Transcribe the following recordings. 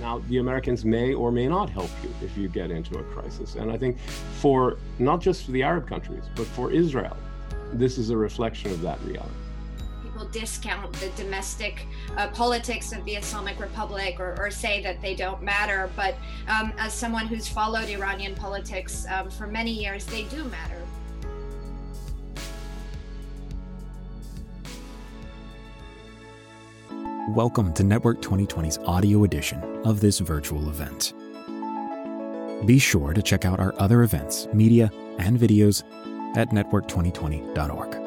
Now, the Americans may or may not help you if you get into a crisis. And I think for not just for the Arab countries, but for Israel, this is a reflection of that reality. People discount the domestic uh, politics of the Islamic Republic or, or, say that they don't matter. But um, as someone who's followed Iranian politics um, for many years, they do matter. Welcome to Network 2020's audio edition of this virtual event. Be sure to check out our other events, media, and videos at network2020.org.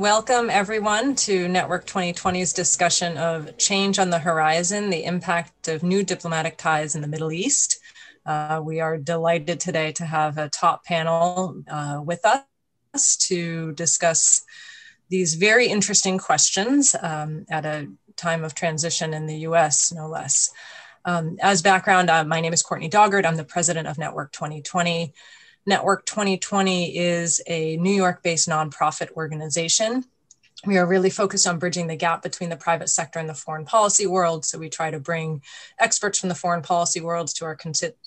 Welcome, everyone, to Network 2020's discussion of Change on the Horizon, the impact of new diplomatic ties in the Middle East. Uh, we are delighted today to have a top panel uh, with us to discuss these very interesting questions um, at a time of transition in the US, no less. Um, as background, uh, my name is Courtney Doggart. I'm the president of Network 2020. Network 2020 is a New York based nonprofit organization. We are really focused on bridging the gap between the private sector and the foreign policy world. So we try to bring experts from the foreign policy worlds to our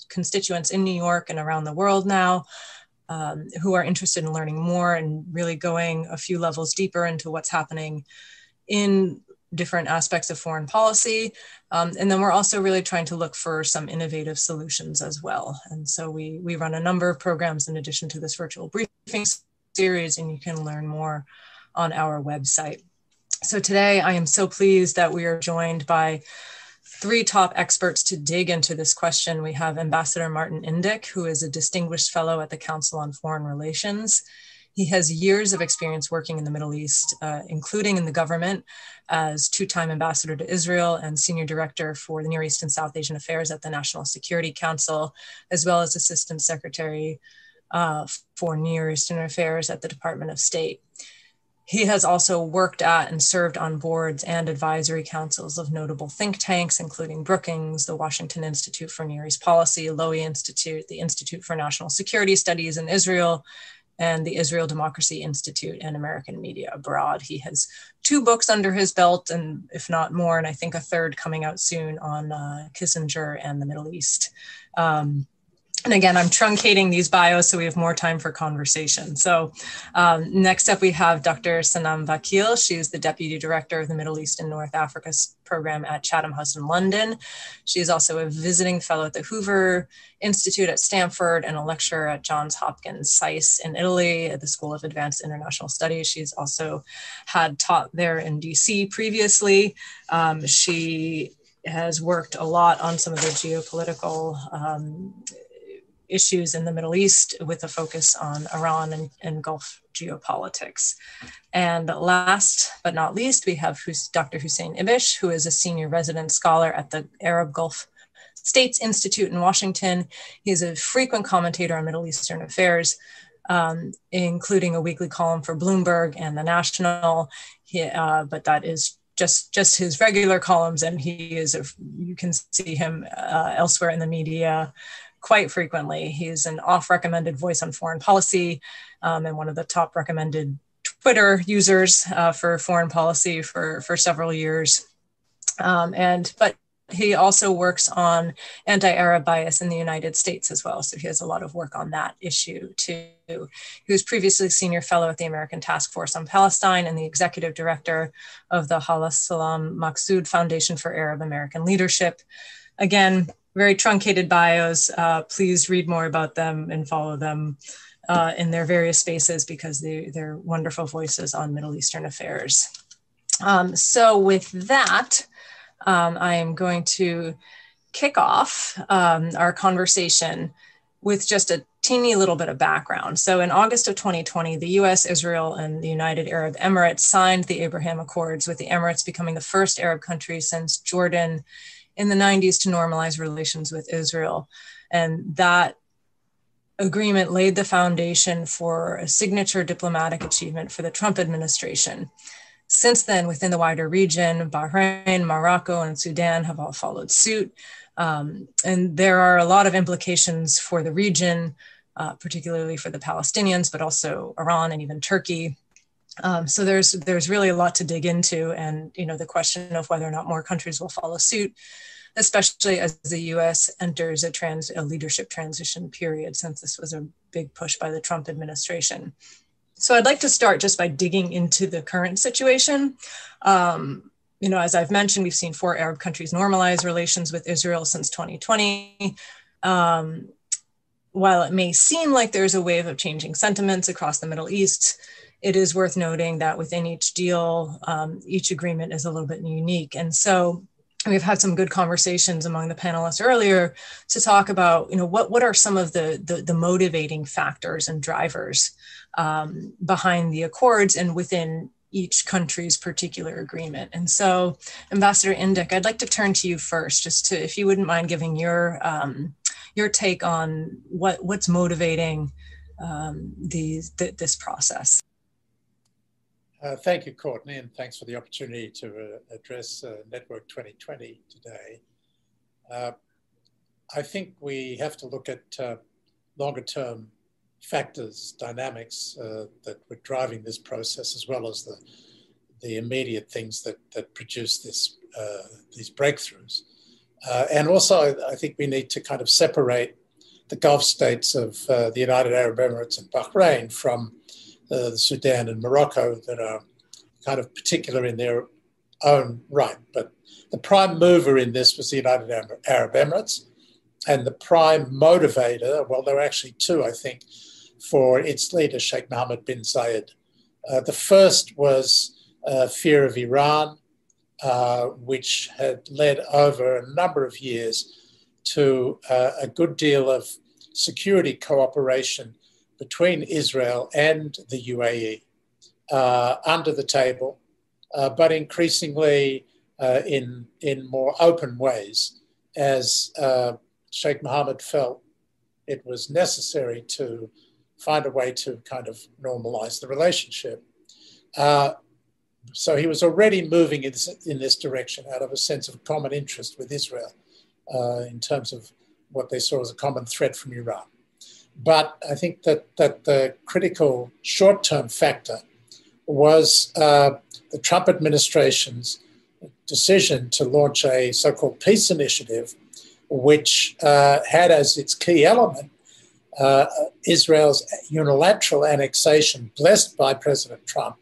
constituents in New York and around the world now. Um, who are interested in learning more and really going a few levels deeper into what's happening in different aspects of foreign policy. Um, and then we're also really trying to look for some innovative solutions as well. And so we, we run a number of programs in addition to this virtual briefing series, and you can learn more on our website. So today I am so pleased that we are joined by three top experts to dig into this question. We have Ambassador Martin Indyk, who is a distinguished fellow at the Council on Foreign Relations. He has years of experience working in the Middle East, uh, including in the government as two time ambassador to Israel and senior director for the Near East and South Asian Affairs at the National Security Council, as well as assistant secretary uh, for Near Eastern Affairs at the Department of State. He has also worked at and served on boards and advisory councils of notable think tanks, including Brookings, the Washington Institute for Near East Policy, Lowy Institute, the Institute for National Security Studies in Israel, and the Israel Democracy Institute and American Media Abroad. He has two books under his belt, and if not more, and I think a third coming out soon on uh, Kissinger and the Middle East. Um, and again, I'm truncating these bios so we have more time for conversation. So um, next up, we have Dr. Sanam Vakil. She is the Deputy Director of the Middle East and North Africa program at Chatham House in London. She is also a visiting fellow at the Hoover Institute at Stanford and a lecturer at Johns Hopkins SAIS in Italy at the School of Advanced International Studies. She's also had taught there in DC previously. Um, she has worked a lot on some of the geopolitical um, issues in the Middle East with a focus on Iran and, and Gulf geopolitics. And last but not least, we have Dr. Hussein Ibish, who is a senior resident scholar at the Arab Gulf States Institute in Washington. He is a frequent commentator on Middle Eastern affairs, um, including a weekly column for Bloomberg and The National. He, uh, but that is just just his regular columns, and he is a, you can see him uh, elsewhere in the media quite frequently. He's an off recommended voice on foreign policy um, and one of the top recommended Twitter users uh, for foreign policy for, for several years. Um, and but he also works on anti-Arab bias in the United States as well. So he has a lot of work on that issue too. He was previously senior fellow at the American Task Force on Palestine and the executive director of the Hala Salaam Maksoud Foundation for Arab American Leadership. Again, very truncated bios. Uh, please read more about them and follow them uh, in their various spaces because they, they're wonderful voices on Middle Eastern affairs. Um, so, with that, um, I am going to kick off um, our conversation with just a teeny little bit of background. So, in August of 2020, the US, Israel, and the United Arab Emirates signed the Abraham Accords, with the Emirates becoming the first Arab country since Jordan in the 90s to normalize relations with Israel. And that agreement laid the foundation for a signature diplomatic achievement for the Trump administration. since then, within the wider region, Bahrain, Morocco, and Sudan have all followed suit. Um, and there are a lot of implications for the region, uh, particularly for the Palestinians, but also Iran and even Turkey. Um, so there's there's really a lot to dig into, and you know the question of whether or not more countries will follow suit, especially as the U.S. enters a trans a leadership transition period, since this was a big push by the Trump administration. So I'd like to start just by digging into the current situation. Um, you know, as I've mentioned, we've seen four Arab countries normalize relations with Israel since 2020. Um, while it may seem like there's a wave of changing sentiments across the Middle East, it is worth noting that within each deal, um, each agreement is a little bit unique. And so we've had some good conversations among the panelists earlier to talk about, you know, what, what are some of the, the, the motivating factors and drivers um, behind the accords and within each country's particular agreement. And so, Ambassador Indyk, I'd like to turn to you first, just to, if you wouldn't mind giving your um, your take on what what's motivating um, these th- this process. Uh, thank you, Courtney, and thanks for the opportunity to uh, address uh, Network 2020 today. Uh, I think we have to look at uh, longer term factors, dynamics uh, that were driving this process, as well as the, the immediate things that, that produce this, these breakthroughs. and also, I think we need to kind of separate the Gulf states of the United Arab Emirates and Bahrain from uh, the Sudan and Morocco that are kind of particular in their own right. But the prime mover in this was the United Arab Emirates. And the prime motivator, well, there are actually two, I think, for its leader, Sheikh Mohammed bin Zayed. Uh, the first was uh, fear of Iran, uh, which had led over a number of years to uh, a good deal of security cooperation between Israel and the UAE uh, under the table, uh, but increasingly uh, in, in more open ways as uh, Sheikh Mohammed felt it was necessary to find a way to kind of normalize the relationship. Uh, so he was already moving in this, in this, direction out of a sense of common interest with Israel in terms of what they saw as a common threat from Iran. But I think that, that the critical short term factor was uh, the Trump administration's decision to launch a so called peace initiative, which uh, had as its key element uh, Israel's unilateral annexation, blessed by President Trump,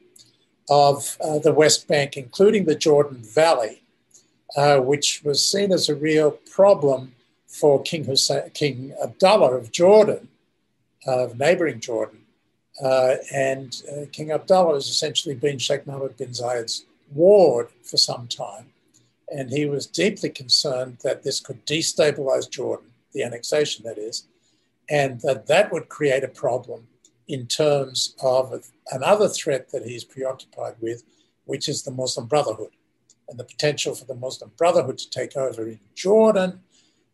of uh, the West Bank, including the Jordan Valley, uh, which was seen as a real problem for King, Hussein, King Abdullah of Jordan, of neighboring Jordan. Uh, and uh, King Abdullah has essentially been Sheikh Mohammed bin Zayed's ward for some time. And he was deeply concerned that this could destabilize Jordan, the annexation that is, and that that would create a problem in terms of another threat that he's preoccupied with, which is the Muslim Brotherhood and the potential for the Muslim Brotherhood to take over in Jordan,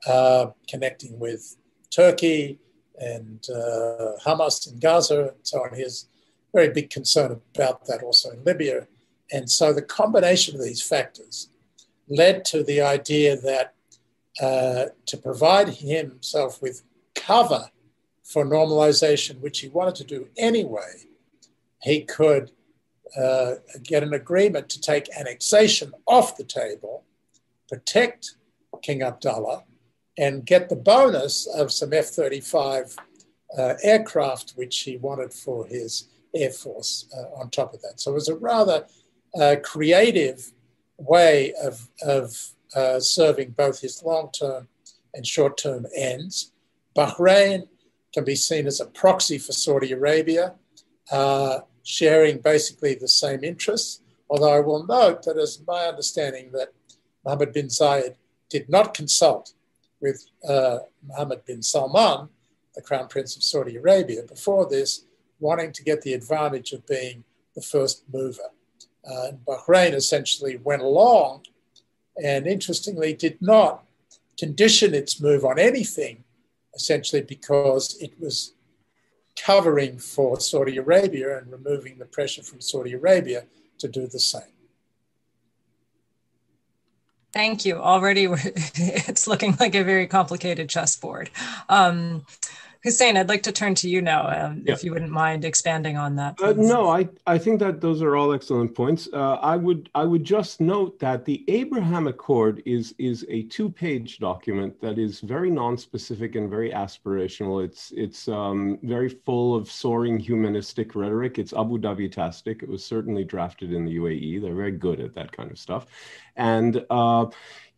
uh, connecting with Turkey, and uh, Hamas in Gaza and so on. He has very big concern about that also in Libya. And so the combination of these factors led to the idea that uh, to provide himself with cover for normalization, which he wanted to do anyway, he could uh, get an agreement to take annexation off the table, protect King Abdullah, and get the bonus of some F 35 uh, aircraft, which he wanted for his Air Force uh, on top of that. So it was a rather uh, creative way of, of uh, serving both his long term and short term ends. Bahrain can be seen as a proxy for Saudi Arabia, uh, sharing basically the same interests. Although I will note that, as my understanding, that Mohammed bin Zayed did not consult with uh, Mohammed bin Salman, the Crown Prince of Saudi Arabia, before this, wanting to get the advantage of being the first mover. Uh, Bahrain essentially went along and interestingly did not condition its move on anything, essentially because it was covering for Saudi Arabia and removing the pressure from Saudi Arabia to do the same. Thank you. Already, it's looking like a very complicated chessboard. Um, Hussein, I'd like to turn to you now, um, yeah. if you wouldn't mind expanding on that. Uh, no, I, I think that those are all excellent points. Uh, I would I would just note that the Abraham Accord is is a two page document that is very non-specific and very aspirational. It's it's um, very full of soaring humanistic rhetoric. It's Abu Dhabi tastic. It was certainly drafted in the UAE. They're very good at that kind of stuff, and. Uh,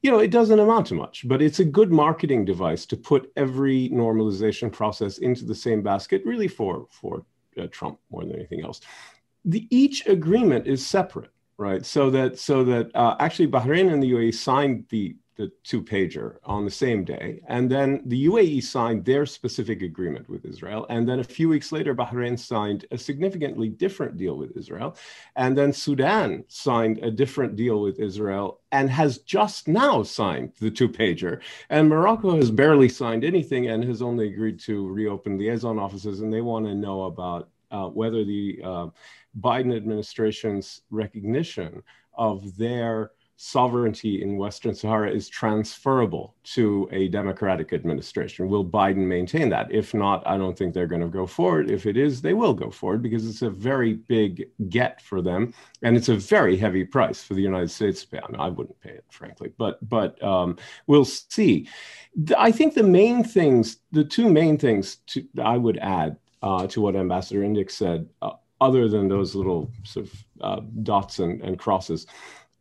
you know, it doesn't amount to much, but it's a good marketing device to put every normalization process into the same basket, really for for uh, Trump more than anything else. The each agreement is separate, right? So that so that uh, actually Bahrain and the UAE signed the the two pager on the same day. And then the UAE signed their specific agreement with Israel. And then a few weeks later, Bahrain signed a significantly different deal with Israel. And then Sudan signed a different deal with Israel and has just now signed the two pager. And Morocco has barely signed anything and has only agreed to reopen the liaison offices. And they want to know about uh, whether the uh, Biden administration's recognition of their sovereignty in Western Sahara is transferable to a democratic administration. Will Biden maintain that? If not, I don't think they're going to go forward. If it is, they will go forward because it's a very big get for them, and it's a very heavy price for the United States to pay. I, mean, I wouldn't pay it, frankly, but but um, we'll see. I think the main things, the two main things to, I would add uh, to what Ambassador Indyk said, uh, other than those little sort of uh, dots and, and crosses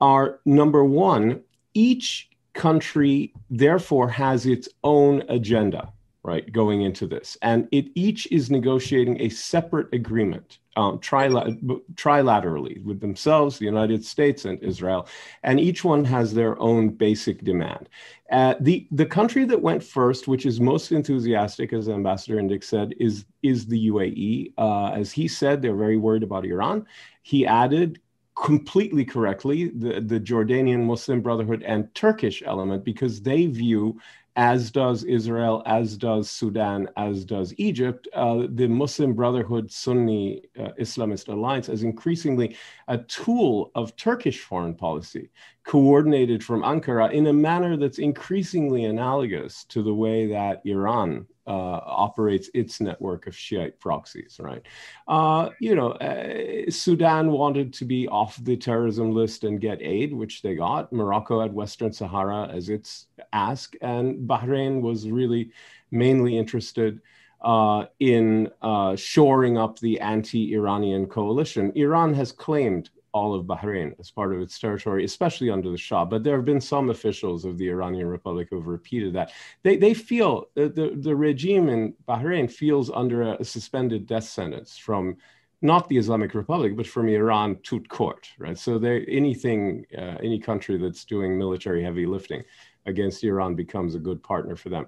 are number one, each country therefore has its own agenda, right, going into this. And it each is negotiating a separate agreement um, trilaterally with themselves, the United States and Israel, and each one has their own basic demand. Uh, the the country that went first, which is most enthusiastic, as Ambassador Indyk said, is is the UAE. Uh, as he said, they're very worried about Iran. He added completely correctly the, the Jordanian Muslim Brotherhood and Turkish element because they view, as does Israel, as does Sudan, as does Egypt, uh, the Muslim Brotherhood Sunni uh, Islamist alliance as increasingly a tool of Turkish foreign policy, coordinated from Ankara in a manner that's increasingly analogous to the way that Iran uh, operates its network of Shiite proxies, right? Uh, you know, uh, Sudan wanted to be off the terrorism list and get aid, which they got. Morocco had Western Sahara as its ask, and Bahrain was really mainly interested uh, in uh, shoring up the anti Iranian coalition. Iran has claimed all of Bahrain as part of its territory, especially under the Shah. But there have been some officials of the Iranian Republic who've repeated that. They, they feel, the, the, regime in Bahrain feels under a, a, suspended death sentence from not the Islamic Republic, but from Iran tout court, right? So they, anything, uh, any country that's doing military heavy lifting against Iran becomes a good partner for them.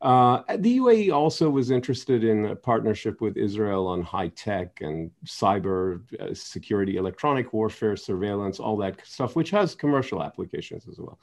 Uh, the UAE also was interested in a partnership with Israel on high tech and cyber uh, security, electronic warfare, surveillance, all that stuff, which has commercial applications as well.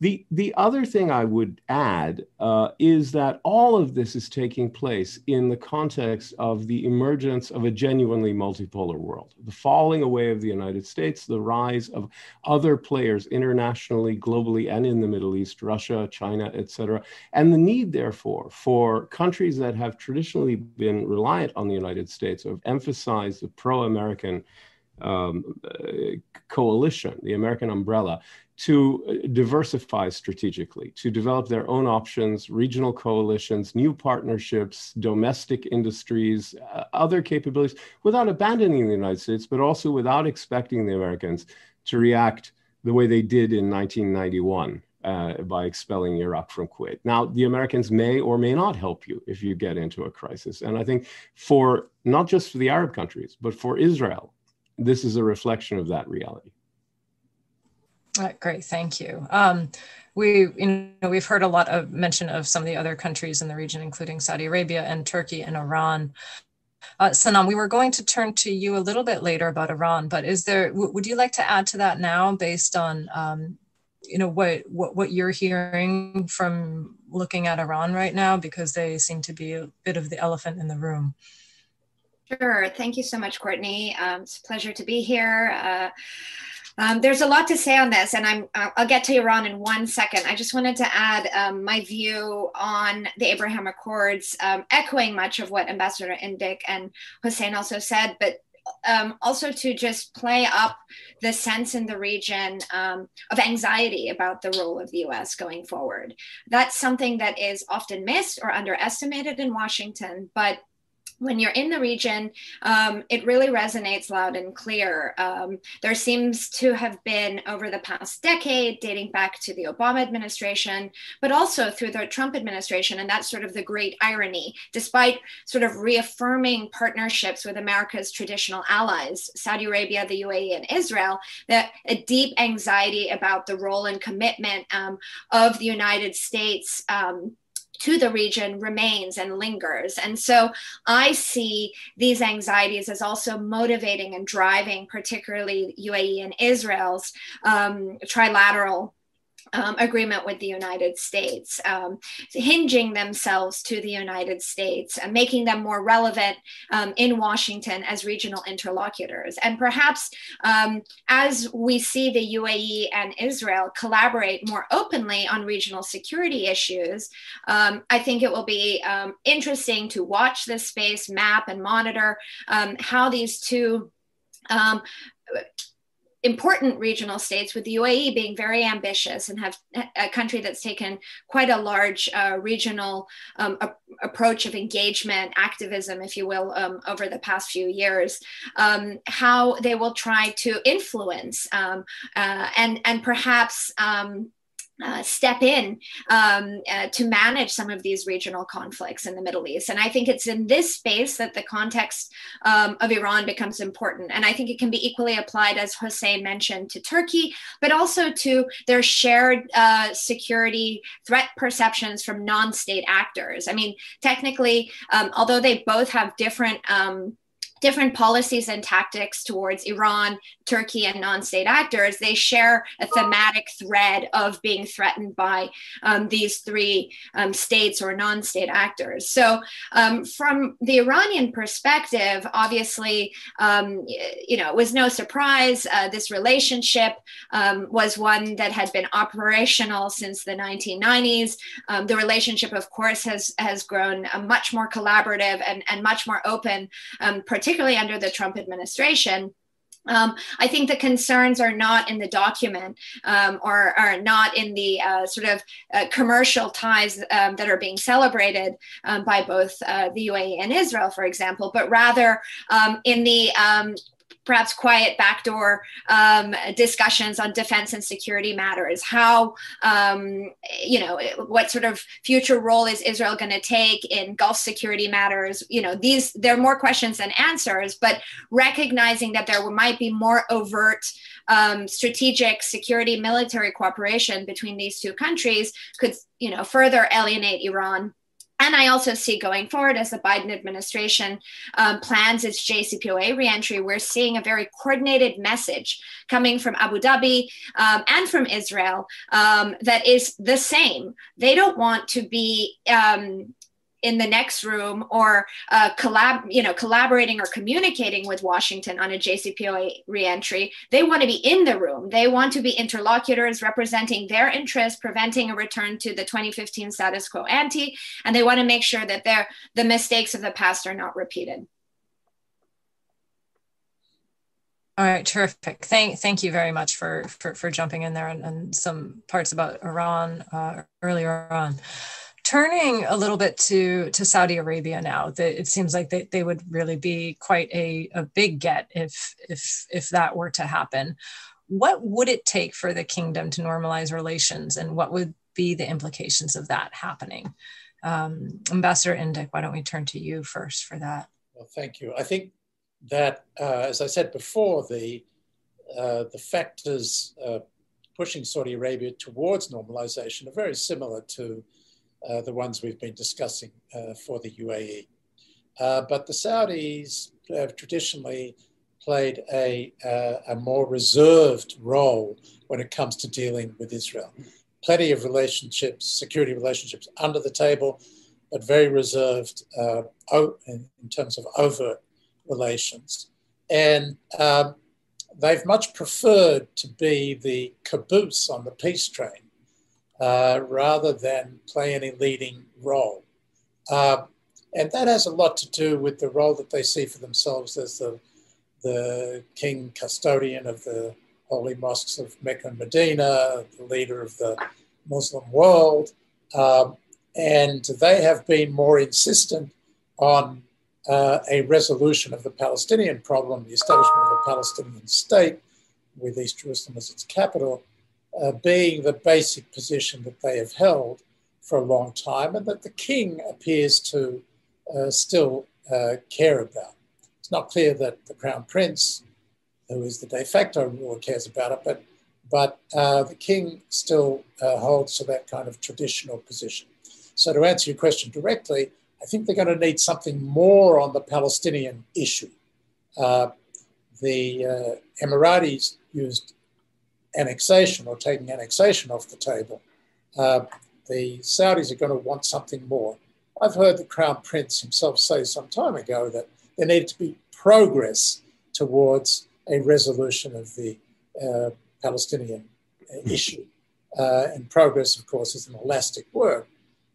The, the other thing I would add uh, is that all of this is taking place in the context of the emergence of a genuinely multipolar world, the falling away of the United States, the rise of other players internationally, globally, and in the Middle East, Russia, China, et cetera, and the need, therefore, therefore, for countries that have traditionally been reliant on the United States, have emphasized the pro American um, uh, coalition, the American umbrella, to uh, diversify strategically, to develop their own options, regional coalitions, new partnerships, domestic industries, uh, other capabilities, without abandoning the United States, but also without expecting the Americans to react the way they did in 1991 uh, by expelling Iraq from Kuwait. Now, the Americans may or may not help you if you get into a crisis. And I think for not just for the Arab countries, but for Israel, this is a reflection of that reality. Great, thank you. Um, we, you know, we've heard a lot of mention of some of the other countries in the region, including Saudi Arabia and Turkey and Iran. Uh, Sanam, we were going to turn to you a little bit later about Iran, but is there, would you like to add to that now based on um, you know what what what you're hearing from looking at Iran right now because they seem to be a bit of the elephant in the room. Sure. Thank you so much, Courtney. Um, it's a pleasure to be here. Uh, um, there's a lot to say on this, and I'm I'll get to Iran in one second. I just wanted to add um, my view on the Abraham Accords, um, echoing much of what Ambassador Indyk and Hussein also said, but um, also to just play up the sense in the region um, of anxiety about the role of the US going forward. That's something that is often missed or underestimated in Washington, but when you're in the region, um, it really resonates loud and clear. Um, there seems to have been, over the past decade, dating back to the Obama administration, but also through the Trump administration, and that's sort of the great irony, despite sort of reaffirming partnerships with America's traditional allies, Saudi Arabia, the UAE, and Israel, that a deep anxiety about the role and commitment um, of the United States. To the region remains and lingers. And so I see these anxieties as also motivating and driving, particularly UAE and Israel's um, trilateral um, agreement with the United States, um, hinging themselves to the United States and making them more relevant um, in Washington as regional interlocutors. And perhaps um, as we see the UAE and Israel collaborate more openly on regional security issues, um, I think it will be um, interesting to watch this space, map, and monitor how these two. Important regional states, with the UAE being very ambitious and have a country that's taken quite a large uh, regional um, a- approach of engagement, activism, if you will, um, over the past few years, um, how they will try to influence um, uh, and and perhaps um, uh, step in um, uh, to manage some of these regional conflicts in the Middle East. And I think it's in this space that the context um, of Iran becomes important. And I think it can be equally applied, as Hossein mentioned, to Turkey, but also to their shared uh, security threat perceptions from non state actors. I mean, technically, um, although they both have different um, different policies and tactics towards Iran, Turkey, and non state actors, they share a thematic thread of being threatened by um, these three um, states or non state actors. So, um, from the Iranian perspective, obviously, um, you know, it was no surprise. Uh, this relationship um, was one that had been operational since the 1990s. Um, the relationship, of course, has, has grown uh, much more collaborative and, and much more open, particularly particularly under the Trump administration. Um, I think the concerns are not in the document um, or are not in the uh, sort of uh, commercial ties um, that are being celebrated um, by both uh, the UAE and Israel, for example, but rather um, in the um, perhaps quiet backdoor um, discussions on defense and security matters. How, um, you know, what sort of future role is Israel going to take in Gulf security matters? You know, these there are more questions than answers, but recognizing that there might be more overt um, strategic security military cooperation between these two countries could, you know, further alienate Iran and I also see going forward as the Biden administration um, plans its JCPOA reentry, we're seeing a very coordinated message coming from Abu Dhabi um, and from Israel um, that is the same. They don't want to be um, in the next room or uh, collab, you know, collaborating or communicating with Washington on a JCPOA reentry. They want to be in the room. They want to be interlocutors representing their interests, preventing a return to the 2015 status quo ante, and they want to make sure that their the mistakes of the past are not repeated. All right, terrific. Thank, thank you very much for, for, for jumping in there and, and some parts about Iran uh, earlier on turning a little bit to to Saudi Arabia now, that it seems like they, they would really be quite a, a big get if if if that were to happen. What would it take for the kingdom to normalize relations, and what would be the implications of that happening? Um, Ambassador Indyk, why don't we turn to you first for that? Well, thank you. I think that, uh, as I said before, the uh, the factors uh, pushing Saudi Arabia towards normalization are very similar to the ones we've been discussing uh, for the UAE. Uh, but the Saudis have traditionally played a, a more reserved role when it comes to dealing with Israel. Plenty of relationships, security relationships under the table, but very reserved uh, in terms of overt relations. And um, they've much preferred to be the caboose on the peace train uh, rather than play any leading role. Uh, and that has a lot to do with the role that they see for themselves as the, the king custodian of the holy mosques of Mecca and Medina, the leader of the Muslim world. Um, and they have been more insistent on uh, a resolution of the Palestinian problem, the establishment of a Palestinian state with East Jerusalem as its capital, uh, being the basic position that they have held for a long time and that the king appears to uh, still uh, care about. It's not clear that the crown prince, who is the de facto ruler, cares about it, but, but uh, the king still uh, holds to that kind of traditional position. So, to answer your question directly, I think they're going to need something more on the Palestinian issue. Uh, the Emiratis used annexation or taking annexation off the table. Uh, the Saudis are going to want something more. I've heard the Crown Prince himself say some time ago that there needed to be progress towards a resolution of the uh, Palestinian issue. Uh, and progress, of course, is an elastic word.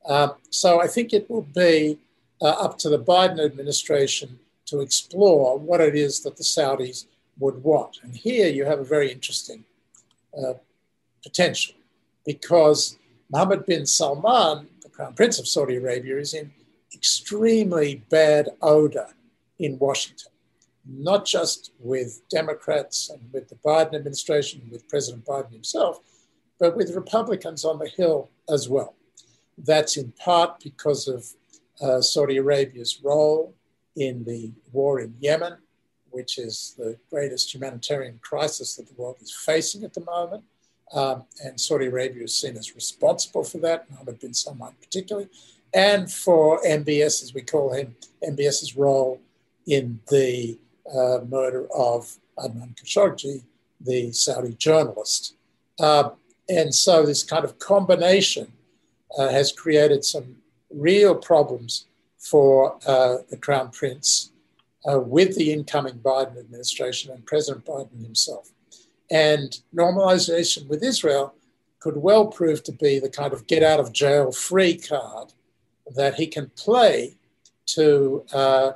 Um, so I think it will be uh, up to the Biden administration to explore what it is that the Saudis would want. And here you have a very interesting uh, potential. Because Mohammed bin Salman, the Crown Prince of Saudi Arabia, is in extremely bad odor in Washington, not just with Democrats and with the Biden administration, with President Biden himself, but with Republicans on the Hill as well. That's in part because of uh, Saudi Arabia's role in the war in Yemen, which is the greatest humanitarian crisis that the world is facing at the moment. Um, and Saudi Arabia is seen as responsible for that, Mohammed bin Salman particularly, and for MBS, as we call him, MBS's role in the uh, murder of Adnan Khashoggi, the Saudi journalist. Uh, and so this kind of combination uh, has created some real problems for uh, the Crown Prince uh, with the incoming Biden administration and President Biden himself. And normalization with Israel could well prove to be the kind of get out of jail free card that he can play to uh,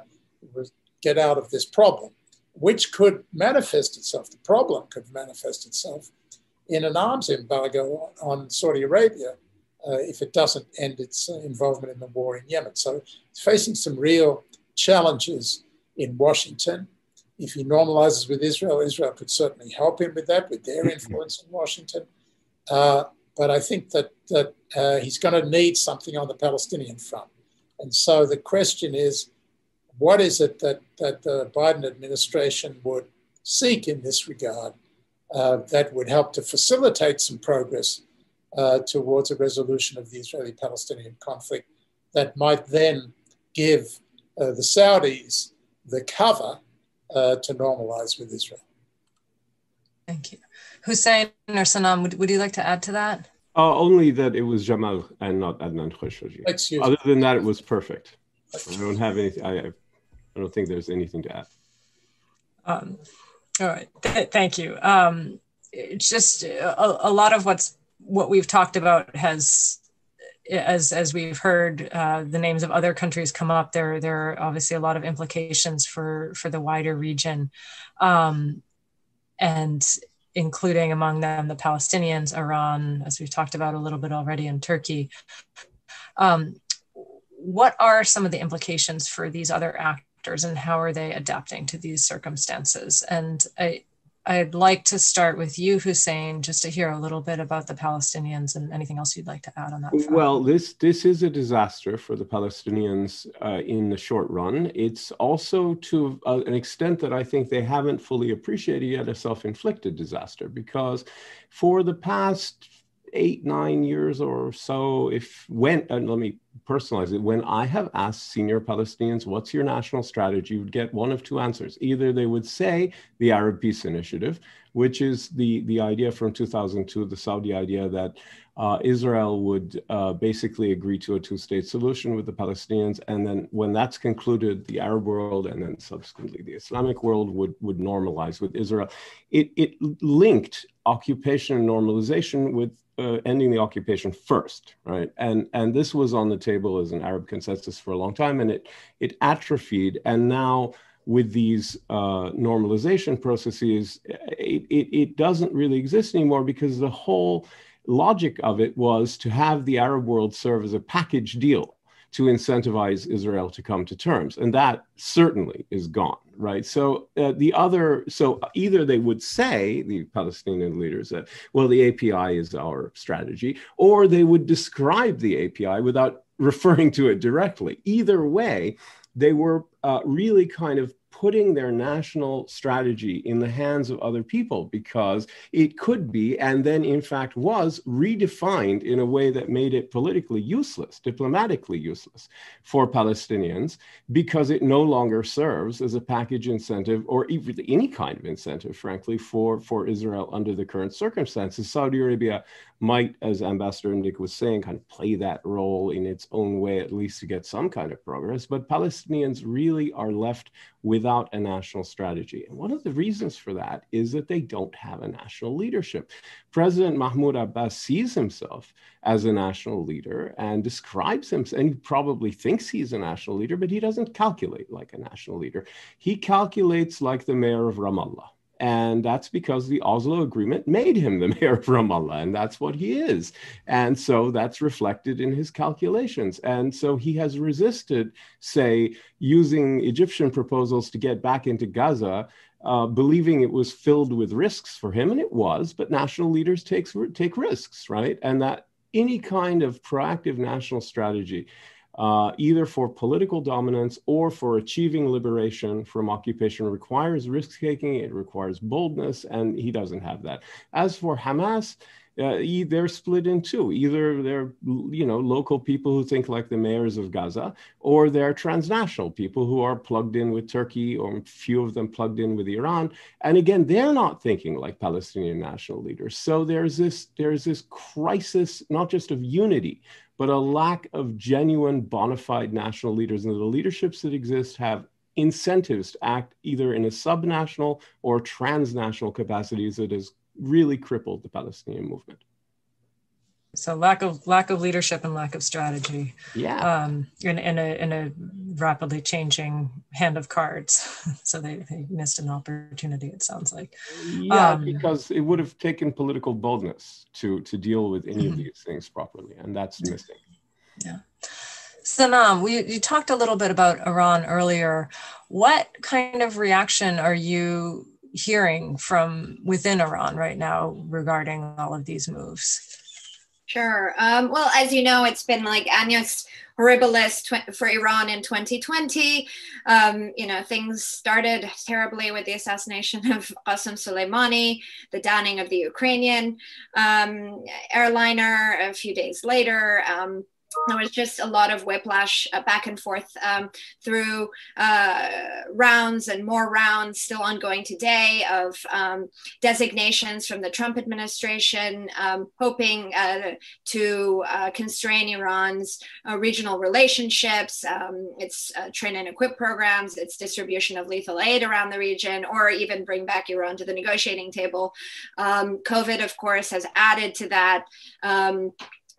get out of this problem, which could manifest itself. The problem could manifest itself in an arms embargo on Saudi Arabia uh, if it doesn't end its involvement in the war in Yemen. So it's facing some real challenges in Washington. If he normalizes with Israel, Israel could certainly help him with that, with their influence in Washington. Uh, but I think that, that uh, he's going to need something on the Palestinian front. And so the question is what is it that, that the Biden administration would seek in this regard uh, that would help to facilitate some progress uh, towards a resolution of the Israeli Palestinian conflict that might then give uh, the Saudis the cover uh, to normalize with Israel. Thank you. Hussein or Sanam, would, would you like to add to that? Uh, only that it was Jamal and not Adnan Khashoggi. Excuse Other than that, it was perfect. I don't have anything. I, I don't think there's anything to add. Um, all right. Th- thank you. Um, it's just a, a, lot of what's what we've talked about has as as we've heard uh, the names of other countries come up there there are obviously a lot of implications for for the wider region. Um, and including among them the palestinians iran as we've talked about a little bit already in turkey. Um, what are some of the implications for these other actors and how are they adapting to these circumstances? And I, I'd like to start with you, Hussein, just to hear a little bit about the Palestinians and anything else you'd like to add on that. Front. Well, this this is a disaster for the Palestinians uh, in the short run. It's also to uh, an extent that I think they haven't fully appreciated yet a self-inflicted disaster because for the past eight nine years or so if when and let me personalize it. When i have asked senior palestinians what's your national strategy? you would get one of two answers. Either they would say the arab peace initiative which is the, the idea from 2002, the Saudi idea that uh, Israel would uh, basically agree to a two state solution with the Palestinians. And then when that's concluded, the Arab world and then subsequently the Islamic world would, would normalize with Israel. It, it linked occupation and normalization with uh, ending the occupation first, right? And and this was on the table as an Arab consensus for a long time, and it it atrophied. And now with these uh, normalization processes, it, it, it doesn't really exist anymore because the whole logic of it was to have the Arab world serve as a package deal to incentivize Israel to come to terms. And that certainly is gone, right? So uh, the other, so either they would say, the Palestinian leaders, that, well, the API is our strategy, or they would describe the API without referring to it directly. Either way, they were uh, really kind of putting their national strategy in the hands of other people because it could be, and then in fact was, redefined in a way that made it politically useless, diplomatically useless for Palestinians because it no longer serves as a package incentive or even any kind of incentive, frankly, for, for Israel under the current circumstances. Saudi Arabia might, as Ambassador Indyk was saying, kind of play that role in its own way, at least to get some kind of progress. But Palestinians really are left without a national strategy. And one of the reasons for that is that they don't have a national leadership. President Mahmoud Abbas sees himself as a national leader and describes himself, and probably thinks he's a national leader, but he doesn't calculate like a national leader. He calculates like the mayor of Ramallah and that's because the Oslo Agreement made him the mayor of Ramallah, and that's what he is. And so that's reflected in his calculations. And so he has resisted, say, using Egyptian proposals to get back into Gaza, uh, believing it was filled with risks for him, and it was, but national leaders takes, take risks, right? And that any kind of proactive national strategy uh, either for political dominance or for achieving liberation from occupation requires risk taking, it requires boldness, and he doesn't have that. As for Hamas, uh, they're split in two. Either they're, you know, local people who think like the mayors of Gaza, or they're transnational people who are plugged in with Turkey, or few of them plugged in with Iran. And again, they're not thinking like Palestinian national leaders. So there's this there's this crisis, not just of unity, but a lack of genuine bona fide national leaders. And the leaderships that exist have incentives to act either in a subnational or transnational capacities that has really crippled the Palestinian movement. So lack of lack of leadership and lack of strategy. Yeah. Um, in, in a in a rapidly changing hand of cards. so they, they missed an opportunity. It sounds like. Yeah, um, because it would have taken political boldness to to deal with any of mm-hmm. these things properly, and that's missing. Yeah. Sanam, we, you talked a little bit about Iran earlier. What kind of reaction are you hearing from within Iran right now regarding all of these moves? Sure. Um, well, as you know, it's been like Annus Horribilis tw- for Iran in 2020. Um, you know, things started terribly with the assassination of Qasem Soleimani, the downing of the Ukrainian um, airliner a few days later. Um, there was just a lot of whiplash uh, back and forth um, through uh, rounds and more rounds still ongoing today of um, designations from the Trump administration, um, hoping uh, to uh, constrain Iran's uh, regional relationships, um, its uh, train and equip programs, its distribution of lethal aid around the region, or even bring back Iran to the negotiating table. Um, COVID, of course, has added to that.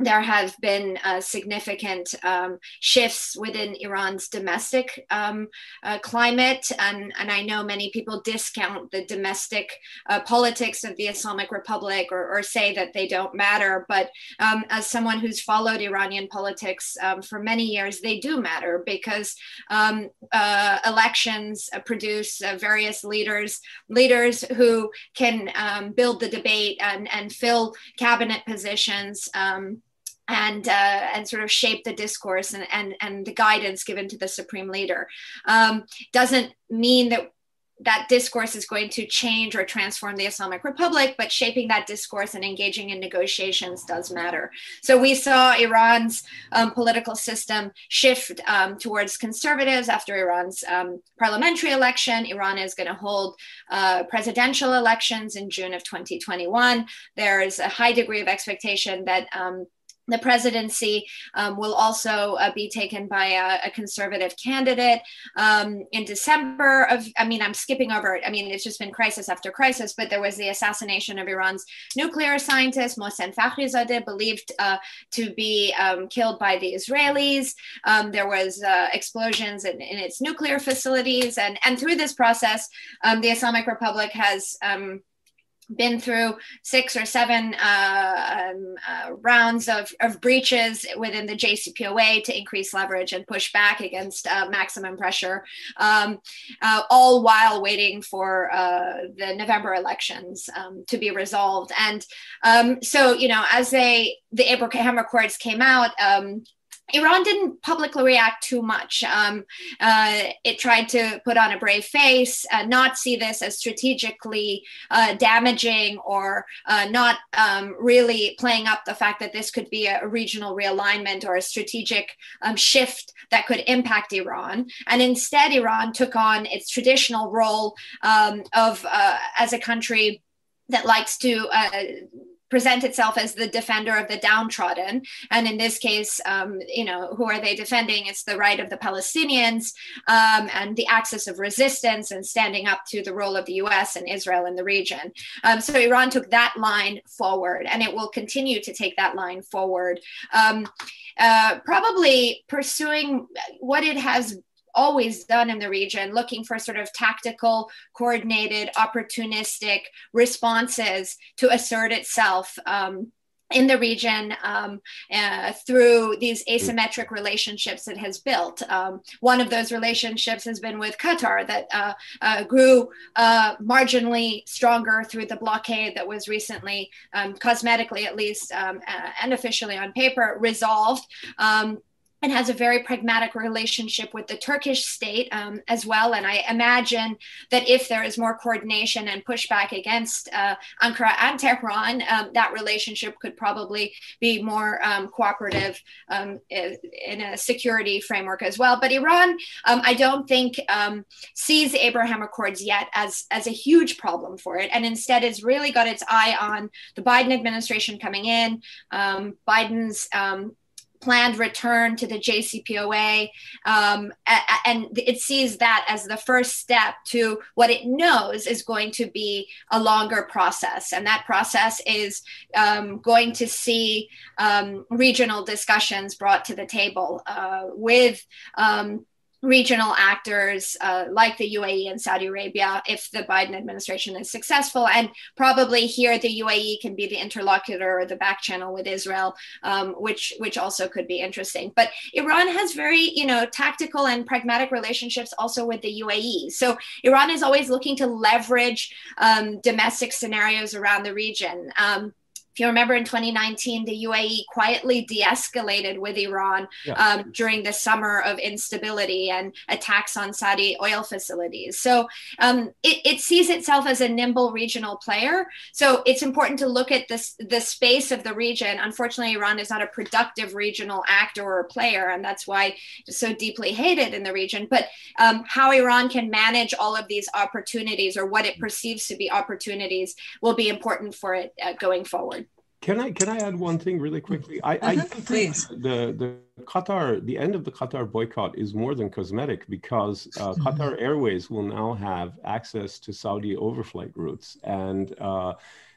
There have been uh, significant um, shifts within Iran's domestic um, uh, climate. And, and I know many people discount the domestic uh, politics of the Islamic Republic or, or, say that they don't matter. But um, as someone who's followed Iranian politics um, for many years, they do matter because um, uh, elections uh, produce uh, various leaders, leaders who can um, build the debate and, and fill cabinet positions. Um, and uh, and sort of shape the discourse and, and and the guidance given to the supreme leader um, doesn't mean that that discourse is going to change or transform the Islamic Republic, but shaping that discourse and engaging in negotiations does matter. So we saw Iran's um, political system shift um, towards conservatives after Iran's um, parliamentary election. Iran is going to hold uh, presidential elections in June of 2021. There is a high degree of expectation that um, the presidency um, will also uh, be taken by a, a conservative candidate um, in December of, I mean, I'm skipping over, I mean, it's just been crisis after crisis, but there was the assassination of Iran's nuclear scientist, Mohsen Fakhrizadeh, believed uh, to be um, killed by the Israelis. Um, there was uh, explosions in, in, its nuclear facilities. And, and through this process, um, the Islamic Republic has um, been through six or seven uh, um, uh, rounds of, of breaches within the JCPOA to increase leverage and push back against uh, maximum pressure, um, uh, all while waiting for uh, the November elections um, to be resolved. And um, so, you know, as they the Abraham Accords came out, um, Iran didn't publicly react too much. Um, uh, it tried to put on a brave face, uh, not see this as strategically uh, damaging, or uh, not um, really playing up the fact that this could be a, regional realignment or a strategic um, shift that could impact Iran. And instead, Iran took on its traditional role um, of uh, as a country that likes to uh, present itself as the defender of the downtrodden. And in this case, um, you know, who are they defending? It's the right of the Palestinians um, and the axis of resistance and standing up to the role of the US and Israel in the region. Um, so Iran took that line forward and it will continue to take that line forward. Um, uh, probably pursuing what it has always done in the region, looking for sort of tactical, coordinated, opportunistic responses to assert itself. Um, in the region um, uh, through these asymmetric relationships it has built. Um, one of those relationships has been with Qatar that uh, uh, grew uh, marginally stronger through the blockade that was recently, um, cosmetically at least, um, and officially on paper, resolved. And has a very pragmatic relationship with the Turkish state um, as well. And I imagine that if there is more coordination and pushback against uh, Ankara and Tehran, um, that relationship could probably be more um, cooperative um, in a security framework as well. But Iran, um, I don't think um, sees Abraham Accords yet as, as a huge problem for it. And instead has really got its eye on the Biden administration coming in, Biden's planned return to the JCPOA. Um, and it sees that as the first step to what it knows is going to be a longer process. And that process is um, going to see um, regional discussions brought to the table uh, with um, regional actors uh, like the UAE and Saudi Arabia if the Biden administration is successful. And probably here the UAE can be the interlocutor or the back channel with Israel, um, which which also could be interesting. But Iran has very you know tactical and pragmatic relationships also with the UAE. So Iran is always looking to leverage um, domestic scenarios around the region. Um, if you remember in 2019, the UAE quietly de escalated with Iran yeah. um, during the summer of instability and attacks on Saudi oil facilities. So um, it, it, sees itself as a nimble regional player. So it's important to look at this, the space of the region. Unfortunately, Iran is not a productive regional actor or player, and that's why it's so deeply hated in the region. But um, how Iran can manage all of these opportunities or what it perceives to be opportunities will be important for it uh, going forward. Can I can I add one thing really quickly? I, uh-huh, I please. The the Qatar the end of the Qatar boycott is more than cosmetic because uh, mm-hmm. Qatar Airways will now have access to Saudi overflight routes and. Uh,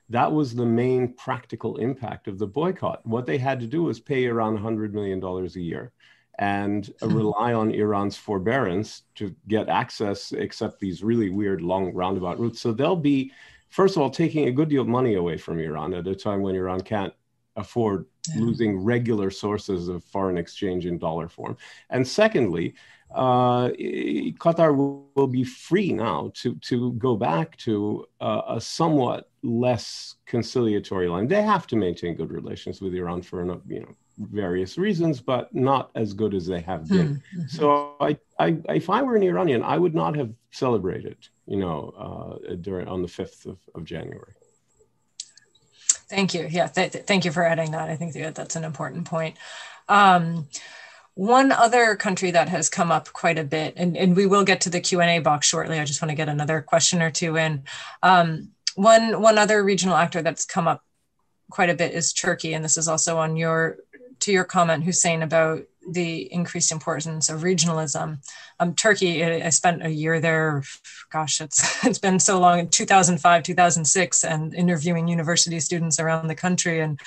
that was the main practical impact of the boycott. What they had to do was pay around $100 million a year and mm-hmm. rely on Iran's forbearance to get access, except these really weird long roundabout routes. So they'll be first of all, taking a good deal of money away from Iran at a time when Iran can't afford. Losing regular sources of foreign exchange in dollar form. And secondly, uh, Qatar will, be free now to, to go back to uh, a somewhat less conciliatory line. They have to maintain good relations with Iran for you know various reasons, but not as good as they have been. Mm-hmm. So I, I, if I were an Iranian, I would not have celebrated you know, uh, during on the 5th of, of January. Thank you. Yeah, th- th- thank you for adding that. I think that that's an important point. Um, one other country that has come up quite a bit, and, and we will get to the Q&A box shortly. I just want to get another question or two in. Um, one, one other regional actor that's come up quite a bit is Turkey, and this is also on your to your comment, Hussein, about the increased importance of regionalism. Um, Turkey, I spent a year there. Gosh, it's it's been so long. In 2005, 2006, and interviewing university students around the country, and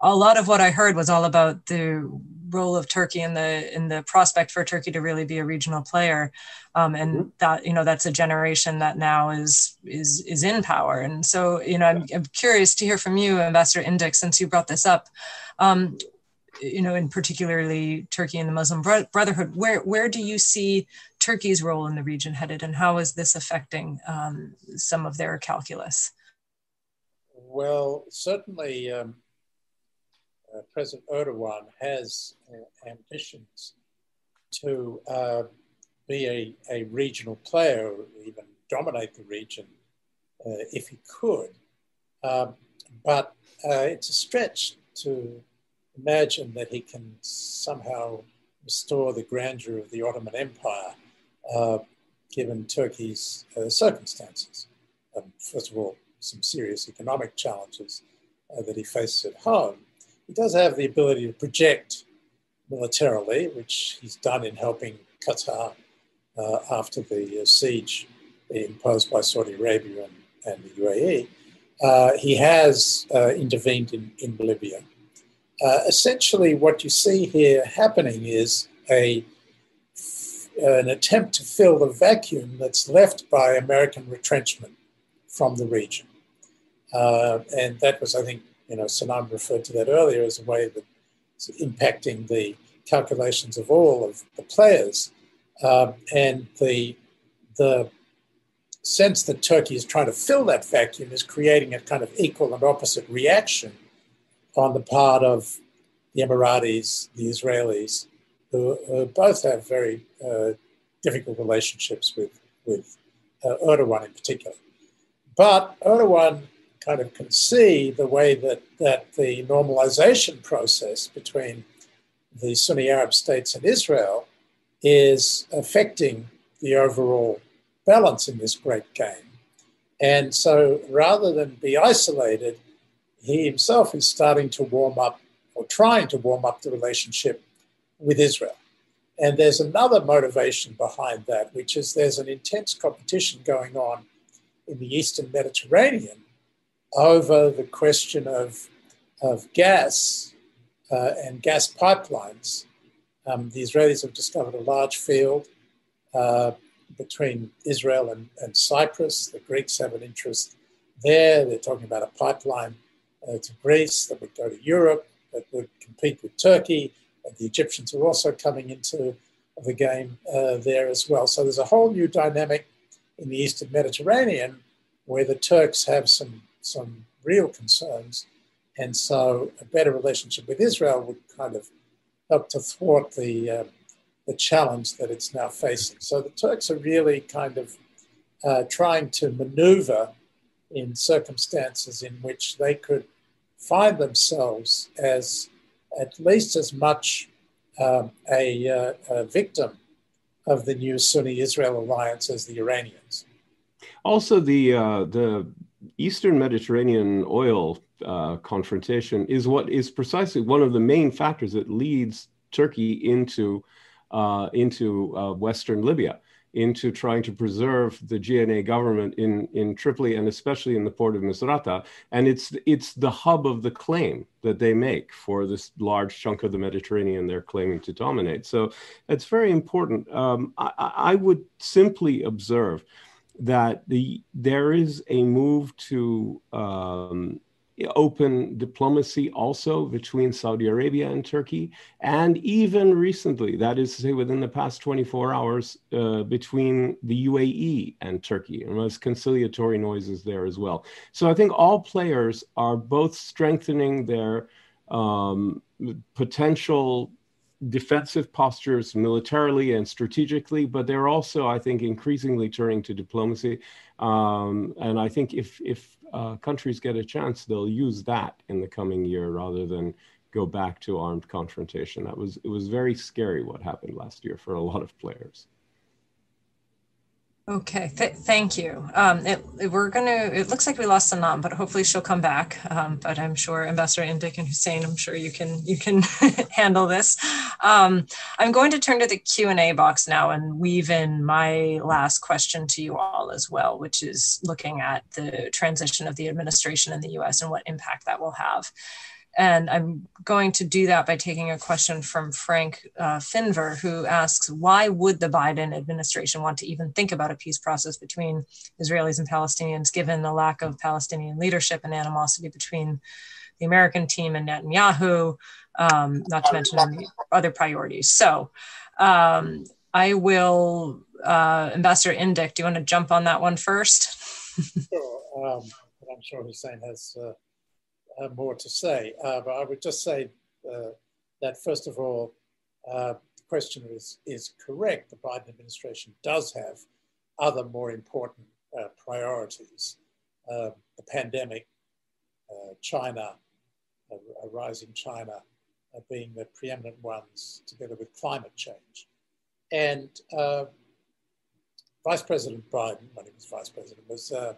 a lot of what I heard was all about the role of Turkey in the in the prospect for Turkey to really be a regional player, um, and mm-hmm. that you know that's a generation that now is is is in power. And so you know I'm, I'm curious to hear from you, Ambassador Indyk, since you brought this up. Um, you know, in particularly Turkey and the Muslim Brotherhood, where where do you see Turkey's role in the region headed, and how is this affecting um, some of their calculus? Well, certainly, um, uh, President Erdogan has uh, ambitions to uh, be a, a regional player, or even dominate the region uh, if he could. Um, but uh, it's a stretch to imagine that he can somehow restore the grandeur of the Ottoman Empire, uh, given Turkey's uh, circumstances. Um, first of all, some serious economic challenges uh, that he faces at home. He does have the ability to project militarily, which he's done in helping Qatar uh, after the uh, siege imposed by Saudi Arabia and, and the UAE. Uh, he has intervened in, in Libya uh, essentially, what you see here happening is a an attempt to fill the vacuum that's left by American retrenchment from the region. Uh, and that was, I think, you know, Sanam referred to that earlier as a way that's impacting the calculations of all of the players. Um, and the, the sense that Turkey is trying to fill that vacuum is creating a kind of equal and opposite reaction on the part of the Emiratis, the Israelis, who both have very uh, difficult relationships with, with uh, Erdogan in particular. But Erdogan kind of can see the way that, that the normalization process between the Sunni Arab states and Israel is affecting the overall balance in this great game. And so rather than be isolated, he himself is starting to warm up or trying to warm up the relationship with Israel. And there's another motivation behind that, which is there's an intense competition going on in the Eastern Mediterranean over the question of, of gas uh, and gas pipelines. Um, the Israelis have discovered a large field uh, between Israel and, and Cyprus. The Greeks have an interest there. They're talking about a pipeline uh, to Greece that would go to Europe, that would compete with Turkey. The Egyptians are also coming into the game uh, there as well. So there's a whole new dynamic in the Eastern Mediterranean where the Turks have some, some real concerns. And so a better relationship with Israel would kind of help to thwart the, uh, the challenge that it's now facing. So the Turks are really kind of uh, trying to maneuver in circumstances in which they could find themselves as at least as much um, a, uh, a, victim of the new Sunni Israel alliance as the Iranians. Also, the uh, the Eastern Mediterranean oil uh, confrontation is what is precisely one of the main factors that leads Turkey into uh, into uh, Western Libya into trying to preserve the GNA government in, in Tripoli and especially in the port of Misrata. And it's, it's the hub of the claim that they make for this large chunk of the Mediterranean they're claiming to dominate. So it's very important. Um, I, I would simply observe that the, there is a move to um, open diplomacy also between Saudi Arabia and Turkey, and even recently, that is to say, within the past 24 hours, uh, between the UAE and Turkey, and there's conciliatory noises there as well. So I think all players are both strengthening their um, potential defensive postures militarily and strategically, but they're also, I think, increasingly turning to diplomacy. Um, and I think if if uh, countries get a chance, they'll use that in the coming year rather than go back to armed confrontation. That was it was very scary what happened last year for a lot of players. Okay, Th- thank you. Um, it, we're to, it looks like we lost Sanam, but hopefully she'll come back. Um, but I'm sure Ambassador Indyk and Hussein, I'm sure you can, you can handle this. Um, I'm going to turn to the Q&A box now and weave in my last question to you all as well, which is looking at the transition of the administration in the US and what impact that will have. And I'm going to do that by taking a question from Frank uh, Finver, who asks Why would the Biden administration want to even think about a peace process between Israelis and Palestinians, given the lack of Palestinian leadership and animosity between the American team and Netanyahu, um, not to mention other priorities? So um, I will, uh, Ambassador Indyk, do you want to jump on that one first? sure. Um, I'm sure Hussein has. Uh, more to say, uh, but I would just say uh, that first of all, the question is, is correct. The Biden administration does have other more important priorities. the pandemic, China, a rising China, uh, being the preeminent ones, together with climate change. And uh, Vice President Biden, when he was vice president, was uh,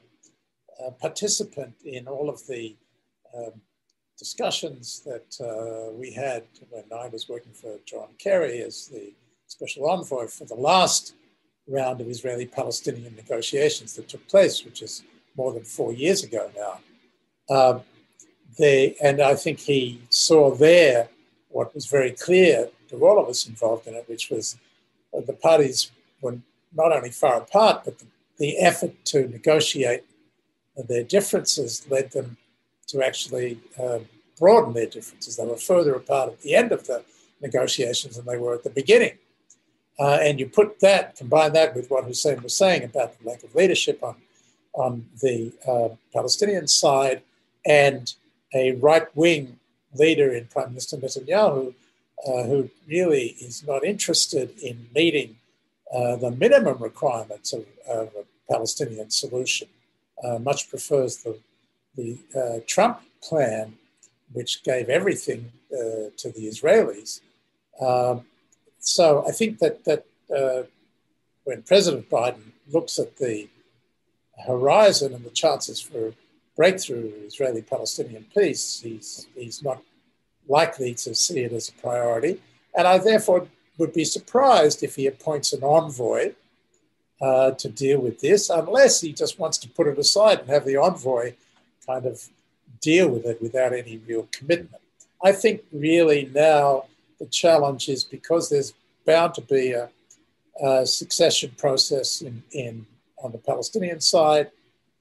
a participant in all of the um, discussions that uh, we had when I was working for John Kerry as the special envoy for the last round of Israeli Palestinian negotiations that took place, which is more than four years ago now. Um, they, and I think he saw there what was very clear to all of us involved in it, which was uh, the parties were not only far apart, but the, the effort to negotiate their differences led them to actually uh, broaden their differences. They were further apart at the end of the negotiations than they were at the beginning. Uh, and you put that, combine that with what Hussein was saying about the lack of leadership on, on the uh, Palestinian side and a right wing leader in Prime Minister Netanyahu uh, who really is not interested in meeting uh, the minimum requirements of, of a Palestinian solution, uh, much prefers the the uh, Trump plan, which gave everything uh, to the Israelis. Um, so I think that that uh, when President Biden looks at the horizon and the chances for breakthrough Israeli-Palestinian peace, he's he's not likely to see it as a priority, and I therefore would be surprised if he appoints an envoy uh, to deal with this, unless he just wants to put it aside and have the envoy kind of deal with it without any real commitment. I think really now the challenge is because there's bound to be a, a succession process in, in on the Palestinian side,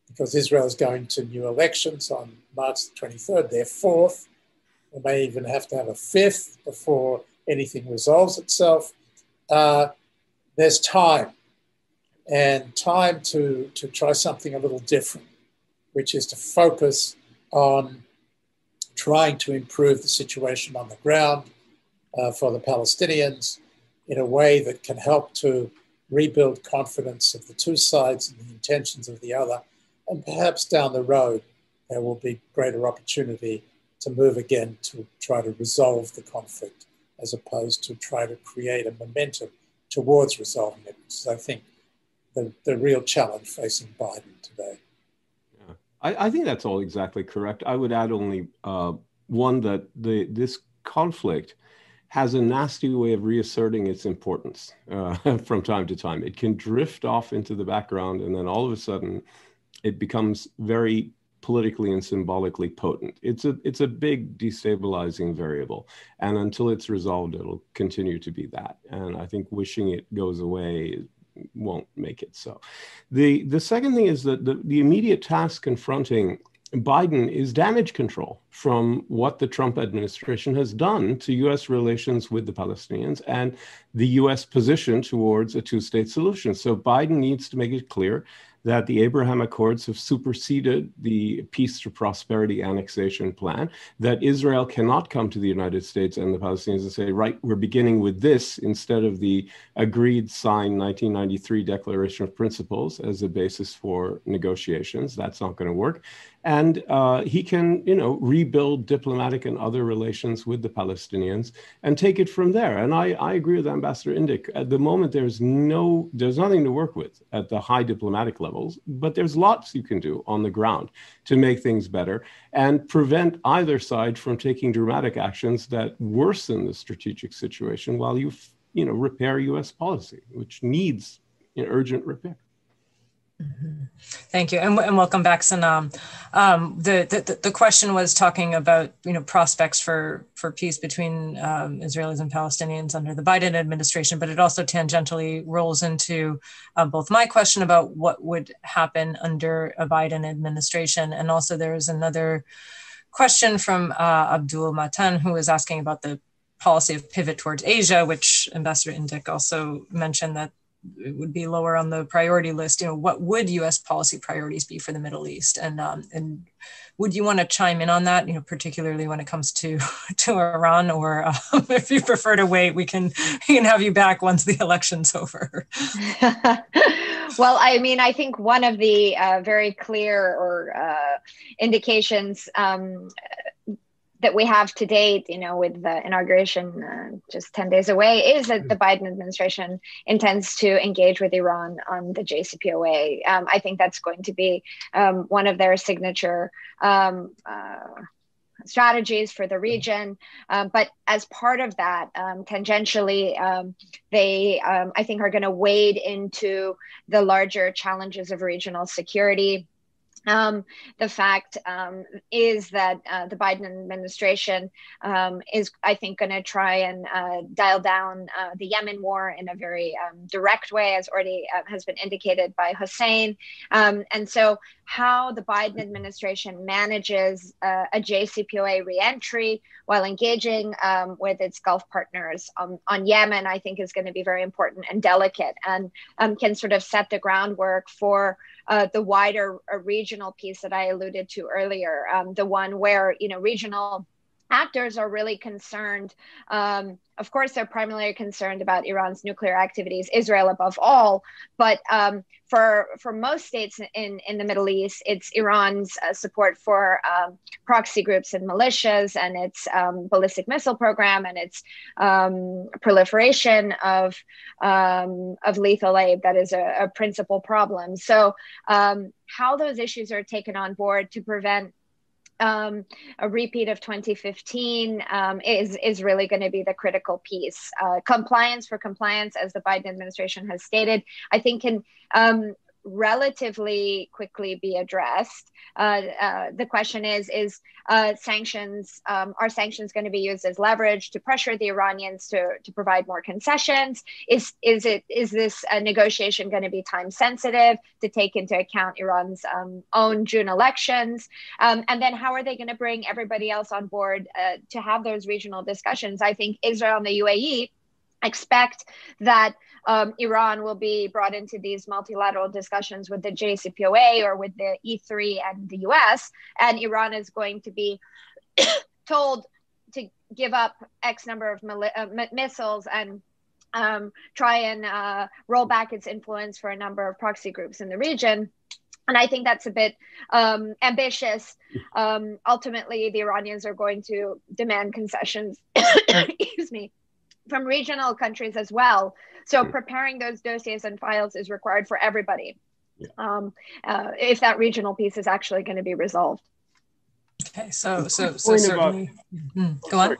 because Israel is going to new elections on March 23rd, their fourth. We may even have to have a fifth before anything resolves itself. Uh, there's time, and time to, to try something a little different which is to focus on trying to improve the situation on the ground uh, for the Palestinians in a way that can help to rebuild confidence of the two sides and the intentions of the other. And perhaps down the road, there will be greater opportunity to move again to try to resolve the conflict as opposed to try to create a momentum towards resolving it, which is, I think, the, the real challenge facing Biden today. I, I, think that's all exactly correct. I would add only uh, one that the this conflict has a nasty way of reasserting its importance uh, from time to time. It can drift off into the background, and then all of a sudden, it becomes very politically and symbolically potent. It's a it's a big destabilizing variable, and until it's resolved, it'll continue to be that. And I think wishing it goes away won't make it so. The, the second thing is that the, the immediate task confronting Biden is damage control from what the Trump administration has done to U.S. relations with the Palestinians and the U.S. position towards a two state solution. So Biden needs to make it clear that the Abraham Accords have superseded the Peace to Prosperity annexation plan, that Israel cannot come to the United States and the Palestinians and say, right, we're beginning with this instead of the agreed signed 1993 Declaration of Principles as a basis for negotiations. That's not going to work and uh, he can, you know, rebuild diplomatic and other relations with the Palestinians and take it from there. And I, I agree with Ambassador Indyk. At the moment, there's no, there's nothing to work with at the high diplomatic levels, but there's lots you can do on the ground to make things better and prevent either side from taking dramatic actions that worsen the strategic situation while you, you know, repair U.S. policy, which needs know, urgent repair. Thank you, and, and welcome back, Sanam. Um, the, the the question was talking about you know prospects for for peace between um, Israelis and Palestinians under the Biden administration, but it also tangentially rolls into uh, both my question about what would happen under a Biden administration, and also there is another question from uh, Abdul Matan who is asking about the policy of pivot towards Asia, which Ambassador Indyk also mentioned that it would be lower on the priority list. You know, what would U.S. policy priorities be for the Middle East, and um, and would you want to chime in on that? You know, particularly when it comes to to Iran, or um, if you prefer to wait, we can we can have you back once the election's over. well, I mean, I think one of the uh, very clear or uh, indications um, that we have to date, you know, with the inauguration uh, just 10 days away, is that the Biden administration intends to engage with Iran on the JCPOA. Um, I think that's going to be um, one of their signature um, uh, strategies for the region. Um, but as part of that, um, tangentially, um, they, I think, are going to wade into the larger challenges of regional security um, the fact um, is that uh, the Biden administration um, is, I think, going to try and uh, dial down uh, the Yemen war in a very um, direct way, as already uh, has been indicated by Hussein. Um, and so, how the Biden administration manages uh, a JCPOA reentry while engaging um, with its Gulf partners on, on, Yemen, I think, is going to be very important and delicate, and can sort of set the groundwork for uh, the wider uh, regional piece that I alluded to earlier, um, the one where you know regional actors are really concerned. Um, of course, they're primarily concerned about Iran's nuclear activities, Israel above all. But um, for for most states in in the Middle East, it's Iran's uh, support for um, proxy groups and militias, and its um, ballistic missile program, and its um, proliferation of um, of lethal aid that is a, a principal problem. So, how those issues are taken on board to prevent um, a repeat of 2015 um, is is really going to be the critical piece. Uh, compliance for compliance, as the Biden administration has stated, I think can um, relatively quickly be addressed. Uh, uh, the question is: Is uh, sanctions um, are sanctions going to be used as leverage to pressure the Iranians to to provide more concessions? Is is it is this a negotiation going to be time sensitive to take into account Iran's um, own June elections? Um, and then how are they going to bring everybody else on board uh, to have those regional discussions? I think Israel and the UAE expect that um, Iran will be brought into these multilateral discussions with the JCPOA or with the E3 and the US, and Iran is going to be told to give up X number of uh, m- missiles and um, try and uh, roll back its influence for a number of proxy groups in the region. And I think that's a bit um, ambitious. Um, ultimately, the Iranians are going to demand concessions. Excuse me from regional countries as well. So hmm. preparing those dossiers and files is required for everybody. Yeah. Um, uh, if that regional piece is actually going to be resolved. Okay, so so so certainly. About, mm, go on.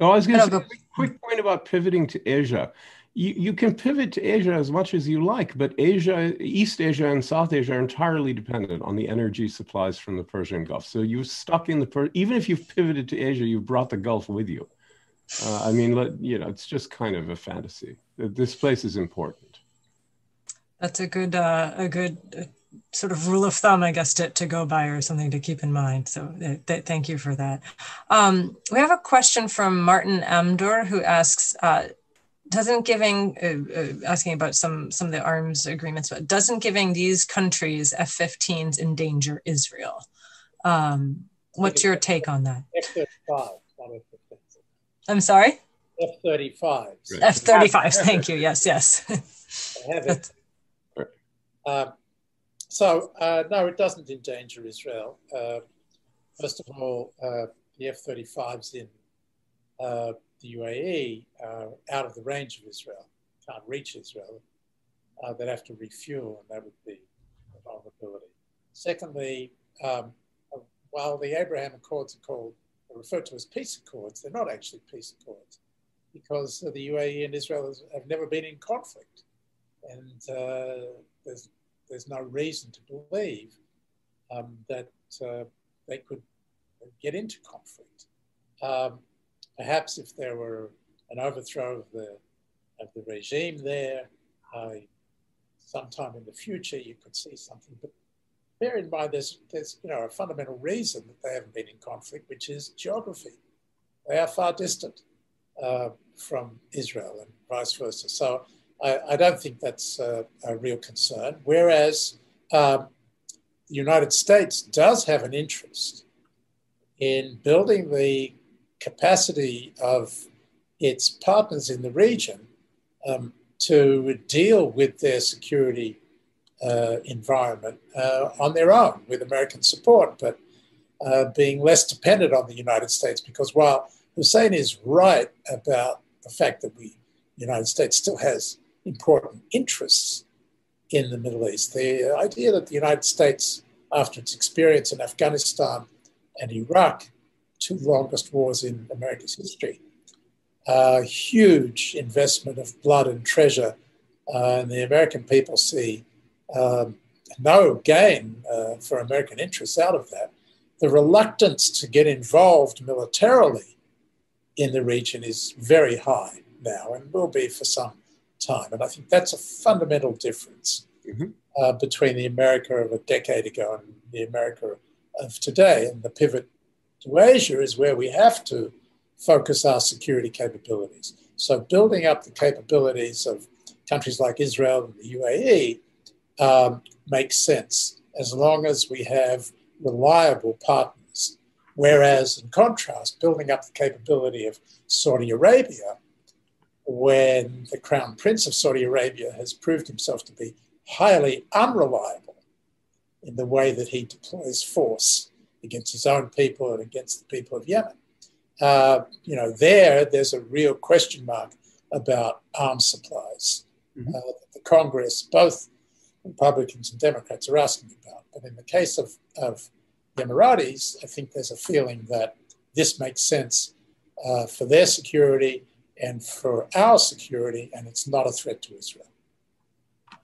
No, I was going to say a quick point about pivoting to Asia. You, you can pivot to Asia as much as you like, but Asia, East Asia and South Asia are entirely dependent on the energy supplies from the Persian Gulf. So you're stuck in the, even if you've pivoted to Asia, you've brought the Gulf with you. Uh, I mean, let, you know, it's just kind of a fantasy. This place is important. That's a good, uh, a good uh, sort of rule of thumb, I guess, to, to go by or something to keep in mind. So uh, th- thank you for that. Um, we have a question from Martin Amdor who asks, uh, doesn't giving uh, uh, asking about some some of the arms agreements, but doesn't giving these countries F-15s endanger Israel? Um, what's your take on that? F-35, I'm sorry. F-35. F-35. Thank you. Yes, yes. I have it. Um, so uh, no, it doesn't endanger Israel. Uh, first of all, uh, the F-35s in uh, the UAE uh, out of the range of Israel, can't reach Israel, uh, they'd have to refuel, and that would be a vulnerability. Secondly, um, while the Abraham Accords are called are referred to as peace accords, they're not actually peace accords because the UAE and Israel have never been in conflict, and uh, there's there's no reason to believe um, that uh, they could get into conflict. Um, perhaps if there were an overthrow of the, of the regime there, uh, sometime in the future you could see something. But bear in mind, there's, you know, a fundamental reason that they haven't been in conflict, which is geography. They are far distant uh, from Israel and vice versa. So I, I don't think that's a, a real concern. Whereas um, the United States does have an interest in building the capacity of its partners in the region um, to deal with their security environment uh, on their own with American support, but uh, being less dependent on the United States. Because while Hussein is right about the fact that we, the United States, still has important interests in the Middle East, the idea that the United States, after its experience in Afghanistan and Iraq, two longest wars in America's history. A huge investment of blood and treasure, uh, and the American people see um, no gain uh, for American interests out of that. The reluctance to get involved militarily in the region is very high now and will be for some time. And I think that's a fundamental difference mm-hmm. uh, between the America of a decade ago and the America of today. And the pivot to Asia is where we have to focus our security capabilities. So, building up the capabilities of countries like Israel and the UAE um, makes sense as long as we have reliable partners. Whereas, in contrast, building up the capability of Saudi Arabia, when the Crown Prince of Saudi Arabia has proved himself to be highly unreliable in the way that he deploys force against his own people and against the people of Yemen. Uh, you know, there, there's a real question mark about arms supplies. Mm-hmm. Uh, the Congress, both Republicans and Democrats, are asking about. But in the case of, of the Emiratis, I think there's a feeling that this makes sense uh, for their security and for our security, and it's not a threat to Israel.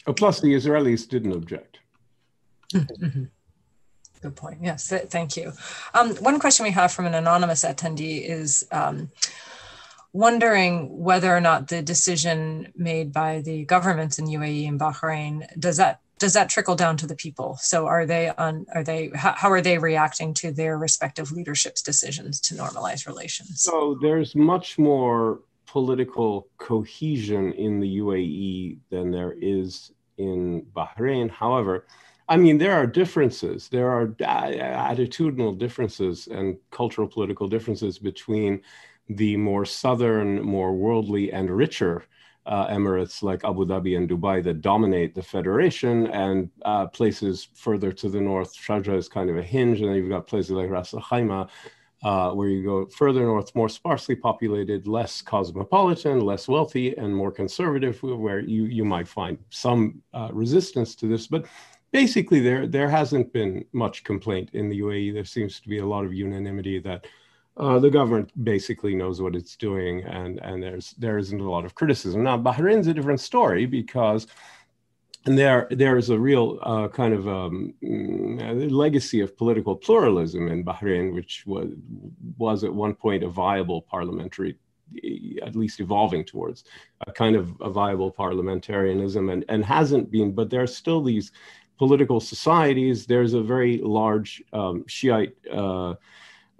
Oh, plus, the Israelis didn't object. Mm-hmm. Good point. Yes, th- thank you. Um, one question we have from an anonymous attendee is um, wondering whether or not the decision made by the governments in UAE and Bahrain does that does that trickle down to the people? So are they on are they how, how are they reacting to their respective leaderships decisions to normalize relations? So there's much more political cohesion in the UAE than there is in Bahrain. However, I mean, there are differences. There are uh, attitudinal differences and cultural political differences between the more southern, more worldly, and richer uh, emirates like Abu Dhabi and Dubai that dominate the federation, and uh, places further to the north. Sharjah is kind of a hinge, and then you've got places like Ras Al Khaimah. Uh, where you go further north, more sparsely populated, less cosmopolitan, less wealthy, and more conservative, where you, you might find some uh, resistance to this. But basically there there hasn't been much complaint in the UAE. There seems to be a lot of unanimity that uh, the government basically knows what it's doing, and and there's there isn't a lot of criticism. Now Bahrain's a different story because. And there, there is a real uh, kind of um, mm, legacy of political pluralism in Bahrain, which was, was at one point a viable parliamentary at least evolving towards a kind of a viable parliamentarianism and, and hasn't been, but there are still these political societies, there's a very large um, Shiite uh,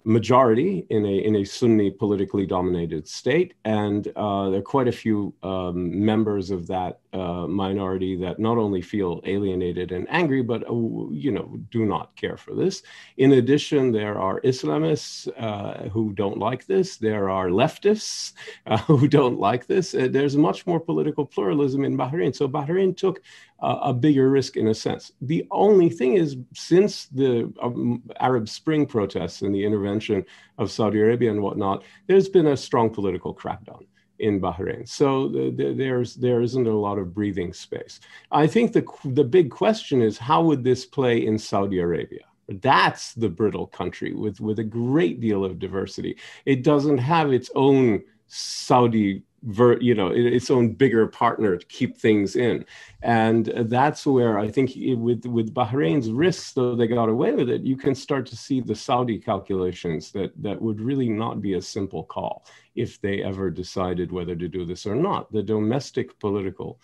majority in a in a Sunni politically dominated state, and uh, there are quite a few um, members of that uh, minority that not only feel alienated and angry, but uh, you know do not care for this. In addition, there are Islamists uh, who don't like this. There are leftists uh, who don't like this. Uh, there's much more political pluralism in Bahrain. So Bahrain took a bigger risk in a sense. The only thing is, since the um, Arab Spring protests and the intervention of Saudi Arabia and whatnot, there's been a strong political crackdown in Bahrain. So the, the, there's there isn't a lot of breathing space. I think the the big question is how would this play in Saudi Arabia? That's the brittle country with with a great deal of diversity. It doesn't have its own Saudi ver, you know its own bigger partner to keep things in. And that's where i think with with bahrain's risks though they got away with it you can start to see the saudi calculations that that would really not be a simple call if they ever decided whether to do this or not. The domestic political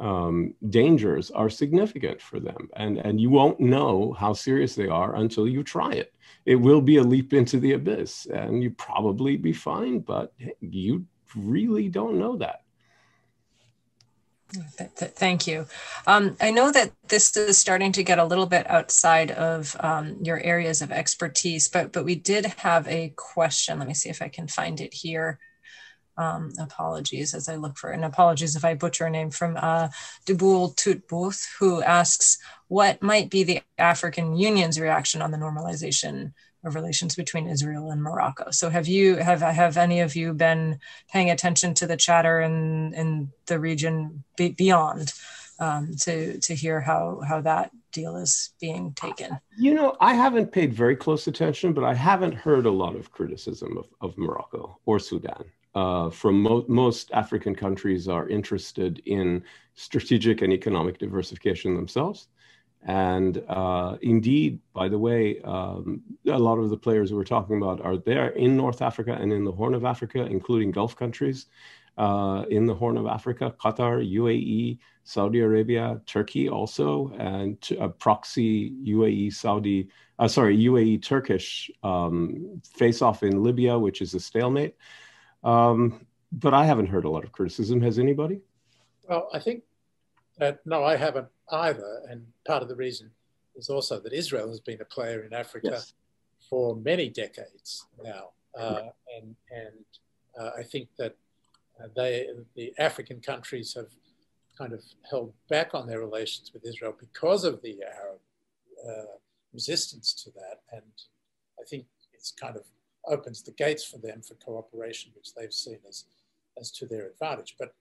um, dangers are significant for them. And and you won't know how serious they are until you try it. It will be a leap into the abyss and you probably be fine but you really don't know that. Thank you. Um, I know that this is starting to get a little bit outside of um, your areas of expertise, but but we did have a question. Let me see if I can find it here. Um, apologies as I look for, and apologies if I butcher a name from uh, Dubul Tutbooth, who asks, what might be the African Union's reaction on the normalization of relations between Israel and Morocco. So have you have have any of you been paying attention to the chatter in in the region be, beyond um, to to hear how how that deal is being taken? You know, I haven't paid very close attention, but I haven't heard a lot of criticism of, of Morocco or Sudan. Uh, from mo- most African countries are interested in strategic and economic diversification themselves. And uh, indeed, by the way, um, a lot of the players we're talking about are there in North Africa and in the Horn of Africa, including Gulf countries. Uh, in the Horn of Africa, Qatar, UAE, Saudi Arabia, Turkey also, and a proxy UAE Saudi, uh, sorry, UAE Turkish um, face off in Libya, which is a stalemate. Um, but I haven't heard a lot of criticism. Has anybody? Well, I think that, no, I haven't either. And part of the reason is also that Israel has been a player in Africa yes. for many decades now. Uh, and and uh, I think that uh, they, the African countries have kind of held back on their relations with Israel because of the Arab uh, resistance to that. And I think it's kind of opens the gates for them for cooperation, which they've seen as, as to their advantage. But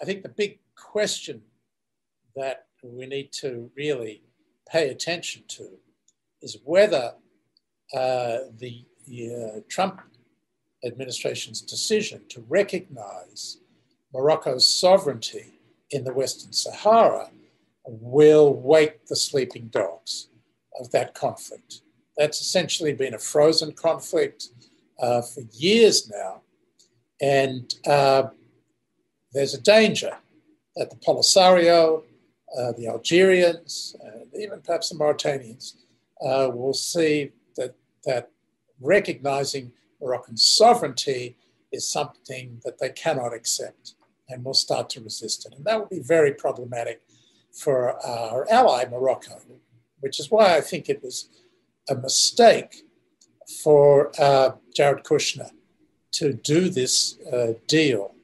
I think the big question that we need to really pay attention to is whether uh, the, uh, Trump administration's decision to recognize Morocco's sovereignty in the Western Sahara will wake the sleeping dogs of that conflict. That's essentially been a frozen conflict uh, for years now. And uh, there's a danger that the Polisario uh, the Algerians, and even perhaps the Mauritanians, uh, will see that, that recognizing Moroccan sovereignty is something that they cannot accept and will start to resist it. And that will be very problematic for our ally, Morocco, which is why I think it was a mistake for uh, Jared Kushner to do this uh, deal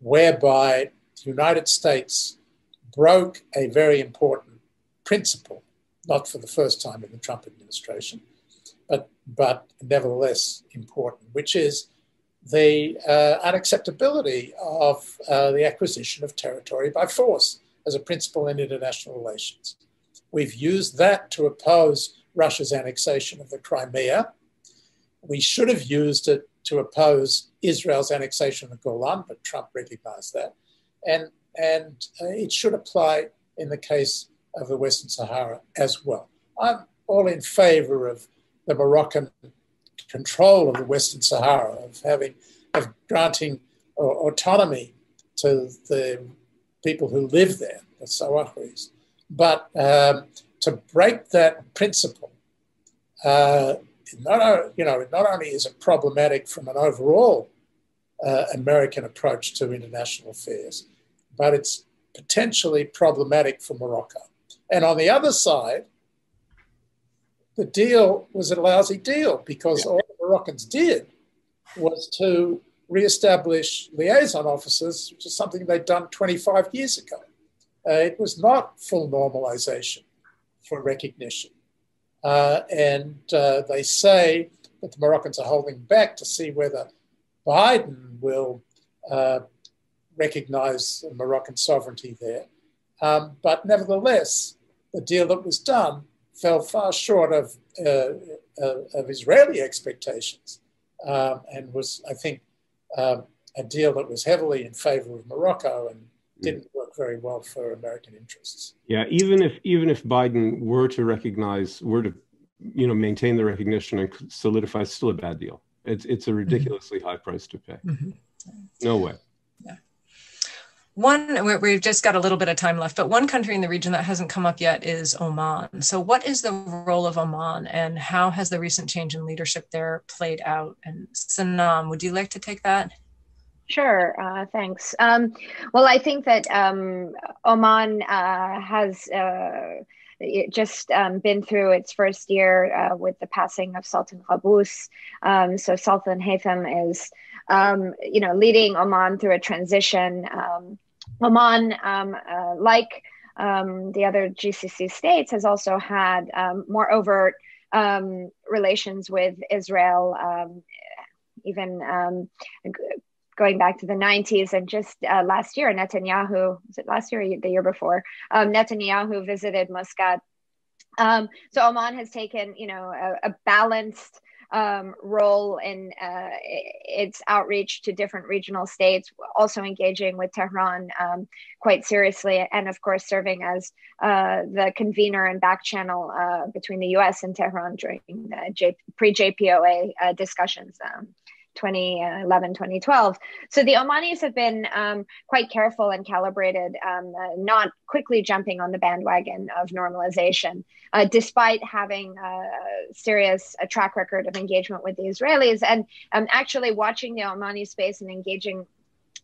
whereby the United States broke a very important principle, not for the first time in the Trump administration, but, but nevertheless important, which is the uh, unacceptability of uh, the acquisition of territory by force as a principle in international relations. We've used that to oppose Russia's annexation of the Crimea. We should have used it to oppose Israel's annexation of the Golan, but Trump recognized that. And and uh, it should apply in the case of the Western Sahara as well. I'm all in favor of the Moroccan control of the Western Sahara, of having, of granting uh, autonomy to the people who live there, the Sahrawis. But um, to break that principle uh, not, you know, not only is it problematic from an overall uh, American approach to international affairs, but it's potentially problematic for Morocco. And on the other side, the deal was a lousy deal because yeah. all the Moroccans did was to re-establish liaison officers, which is something they'd done 25 years ago. Uh, it was not full normalization for recognition. Uh, and uh, they say that the Moroccans are holding back to see whether Biden will recognize Moroccan sovereignty there. Um, but nevertheless, the deal that was done fell far short of, uh, uh, of Israeli expectations um, and was, I think, um, a deal that was heavily in favor of Morocco and didn't work very well for American interests. Yeah, even if even if Biden were to recognize, were to, you know, maintain the recognition and solidify, it's still a bad deal. It's it's a mm-hmm. ridiculously mm-hmm. high price to pay. Mm-hmm. No way. One, we've just got a little bit of time left, but one country in the region that hasn't come up yet is Oman. So, what is the role of Oman, and how has the recent change in leadership there played out? And Sanam, would you like to take that? Sure, uh, thanks. Um, well, I think that um, Oman uh, has uh, just um, been through its first year uh, with the passing of Sultan Qaboos. Um, so Sultan Haytham is, um, you know, leading Oman through a transition. Um, Oman, uh, like the other GCC states, has also had more overt relations with Israel. even going back to the 90s and just uh, last year netanyahu was it last year or the year before um, netanyahu visited muscat um, so oman has taken you know a, a balanced um, role in uh, its outreach to different regional states, also engaging with Tehran um, quite seriously, and of course serving as uh, the convener and back channel uh, between the U.S. and Tehran during the J- pre-JPOA uh, discussions. Um, 2011, 2012. So the Omanis have been um, quite careful and calibrated, um, uh, not quickly jumping on the bandwagon of normalization, uh, despite having a serious a track record of engagement with the Israelis and um, actually watching the Omani space and engaging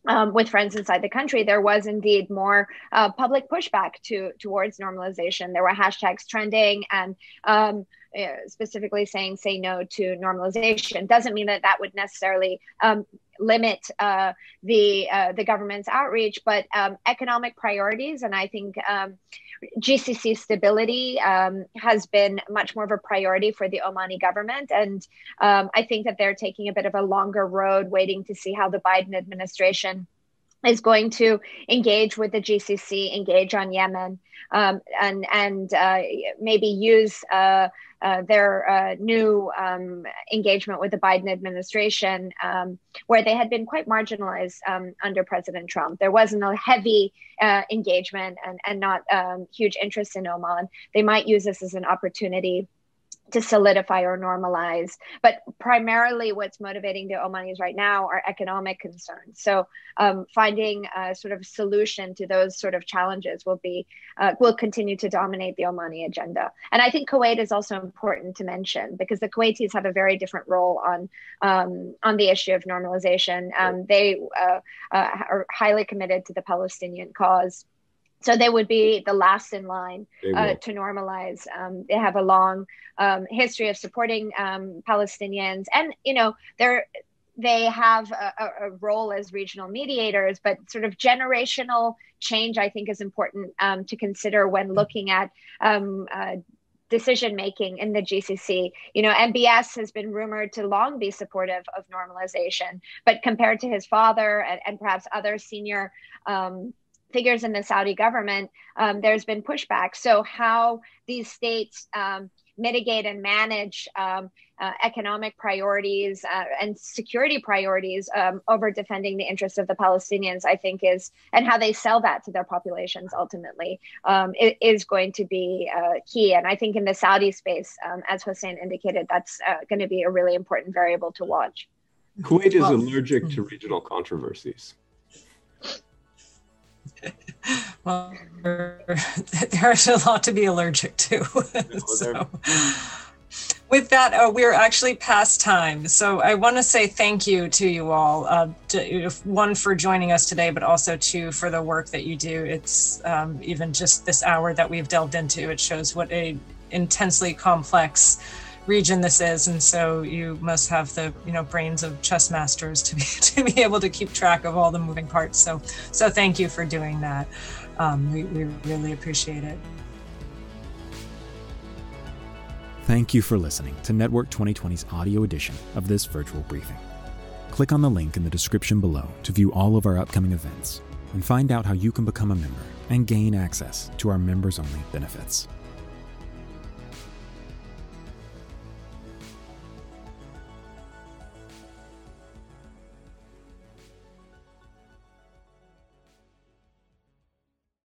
um, with friends inside the country, there was indeed more uh, public pushback to towards normalization. There were hashtags trending, and um, uh, specifically saying say no to normalization doesn't mean that that would necessarily um, limit uh, the uh, the government's outreach, but um, economic priorities, and I think um, GCC stability um, has been much more of a priority for the Omani government, and um, I think that they're taking a bit of a longer road, waiting to see how the Biden administration is going to engage with the GCC, engage on Yemen, um, and and uh, maybe use uh, uh, their uh, new um, engagement with the Biden administration, um, where they had been quite marginalized um, under President Trump. There wasn't a heavy uh, engagement and, and not um, huge interest in Oman. They might use this as an opportunity to solidify or normalize. But primarily, what's motivating the Omanis right now are economic concerns. So, um, finding a sort of solution to those sort of challenges will be uh, will continue to dominate the Omani agenda. And I think Kuwait is also important to mention because the Kuwaitis have a very different role on um, on the issue of normalization. Um, they uh, uh, are highly committed to the Palestinian cause so they would be the last in line uh, to normalize. Um, they have a long um, history of supporting um, Palestinians, and you know they're they have a, a, role as regional mediators, but sort of generational change, I think, is important um, to consider when looking at um, uh, decision making in the GCC. You know, MBS has been rumored to long be supportive of normalization, but compared to his father and, and perhaps other senior um, figures in the Saudi government, um, there's been pushback. So, how these states um, mitigate and manage um, uh, economic priorities uh, and security priorities um, over defending the interests of the Palestinians, I think, is and how they sell that to their populations ultimately um, is going to be uh, key. And I think in the Saudi space, um, as Hussein indicated, that's uh, going to be a really important variable to watch. Kuwait is allergic to regional controversies. well, there's a lot to be allergic to. so, with that, uh, we're actually past time. So I want to say thank you to you all. Uh, to, one for joining us today, but also two for the work that you do. It's um, even just this hour that we've delved into. It shows what a intensely complex region this is, and so you must have the you know brains of chess masters to be to be able to keep track of all the moving parts. So so thank you for doing that. Um, we, we really appreciate it. Thank you for listening to Network 2020's audio edition of this virtual briefing. Click on the link in the description below to view all of our upcoming events and find out how you can become a member and gain access to our members only benefits.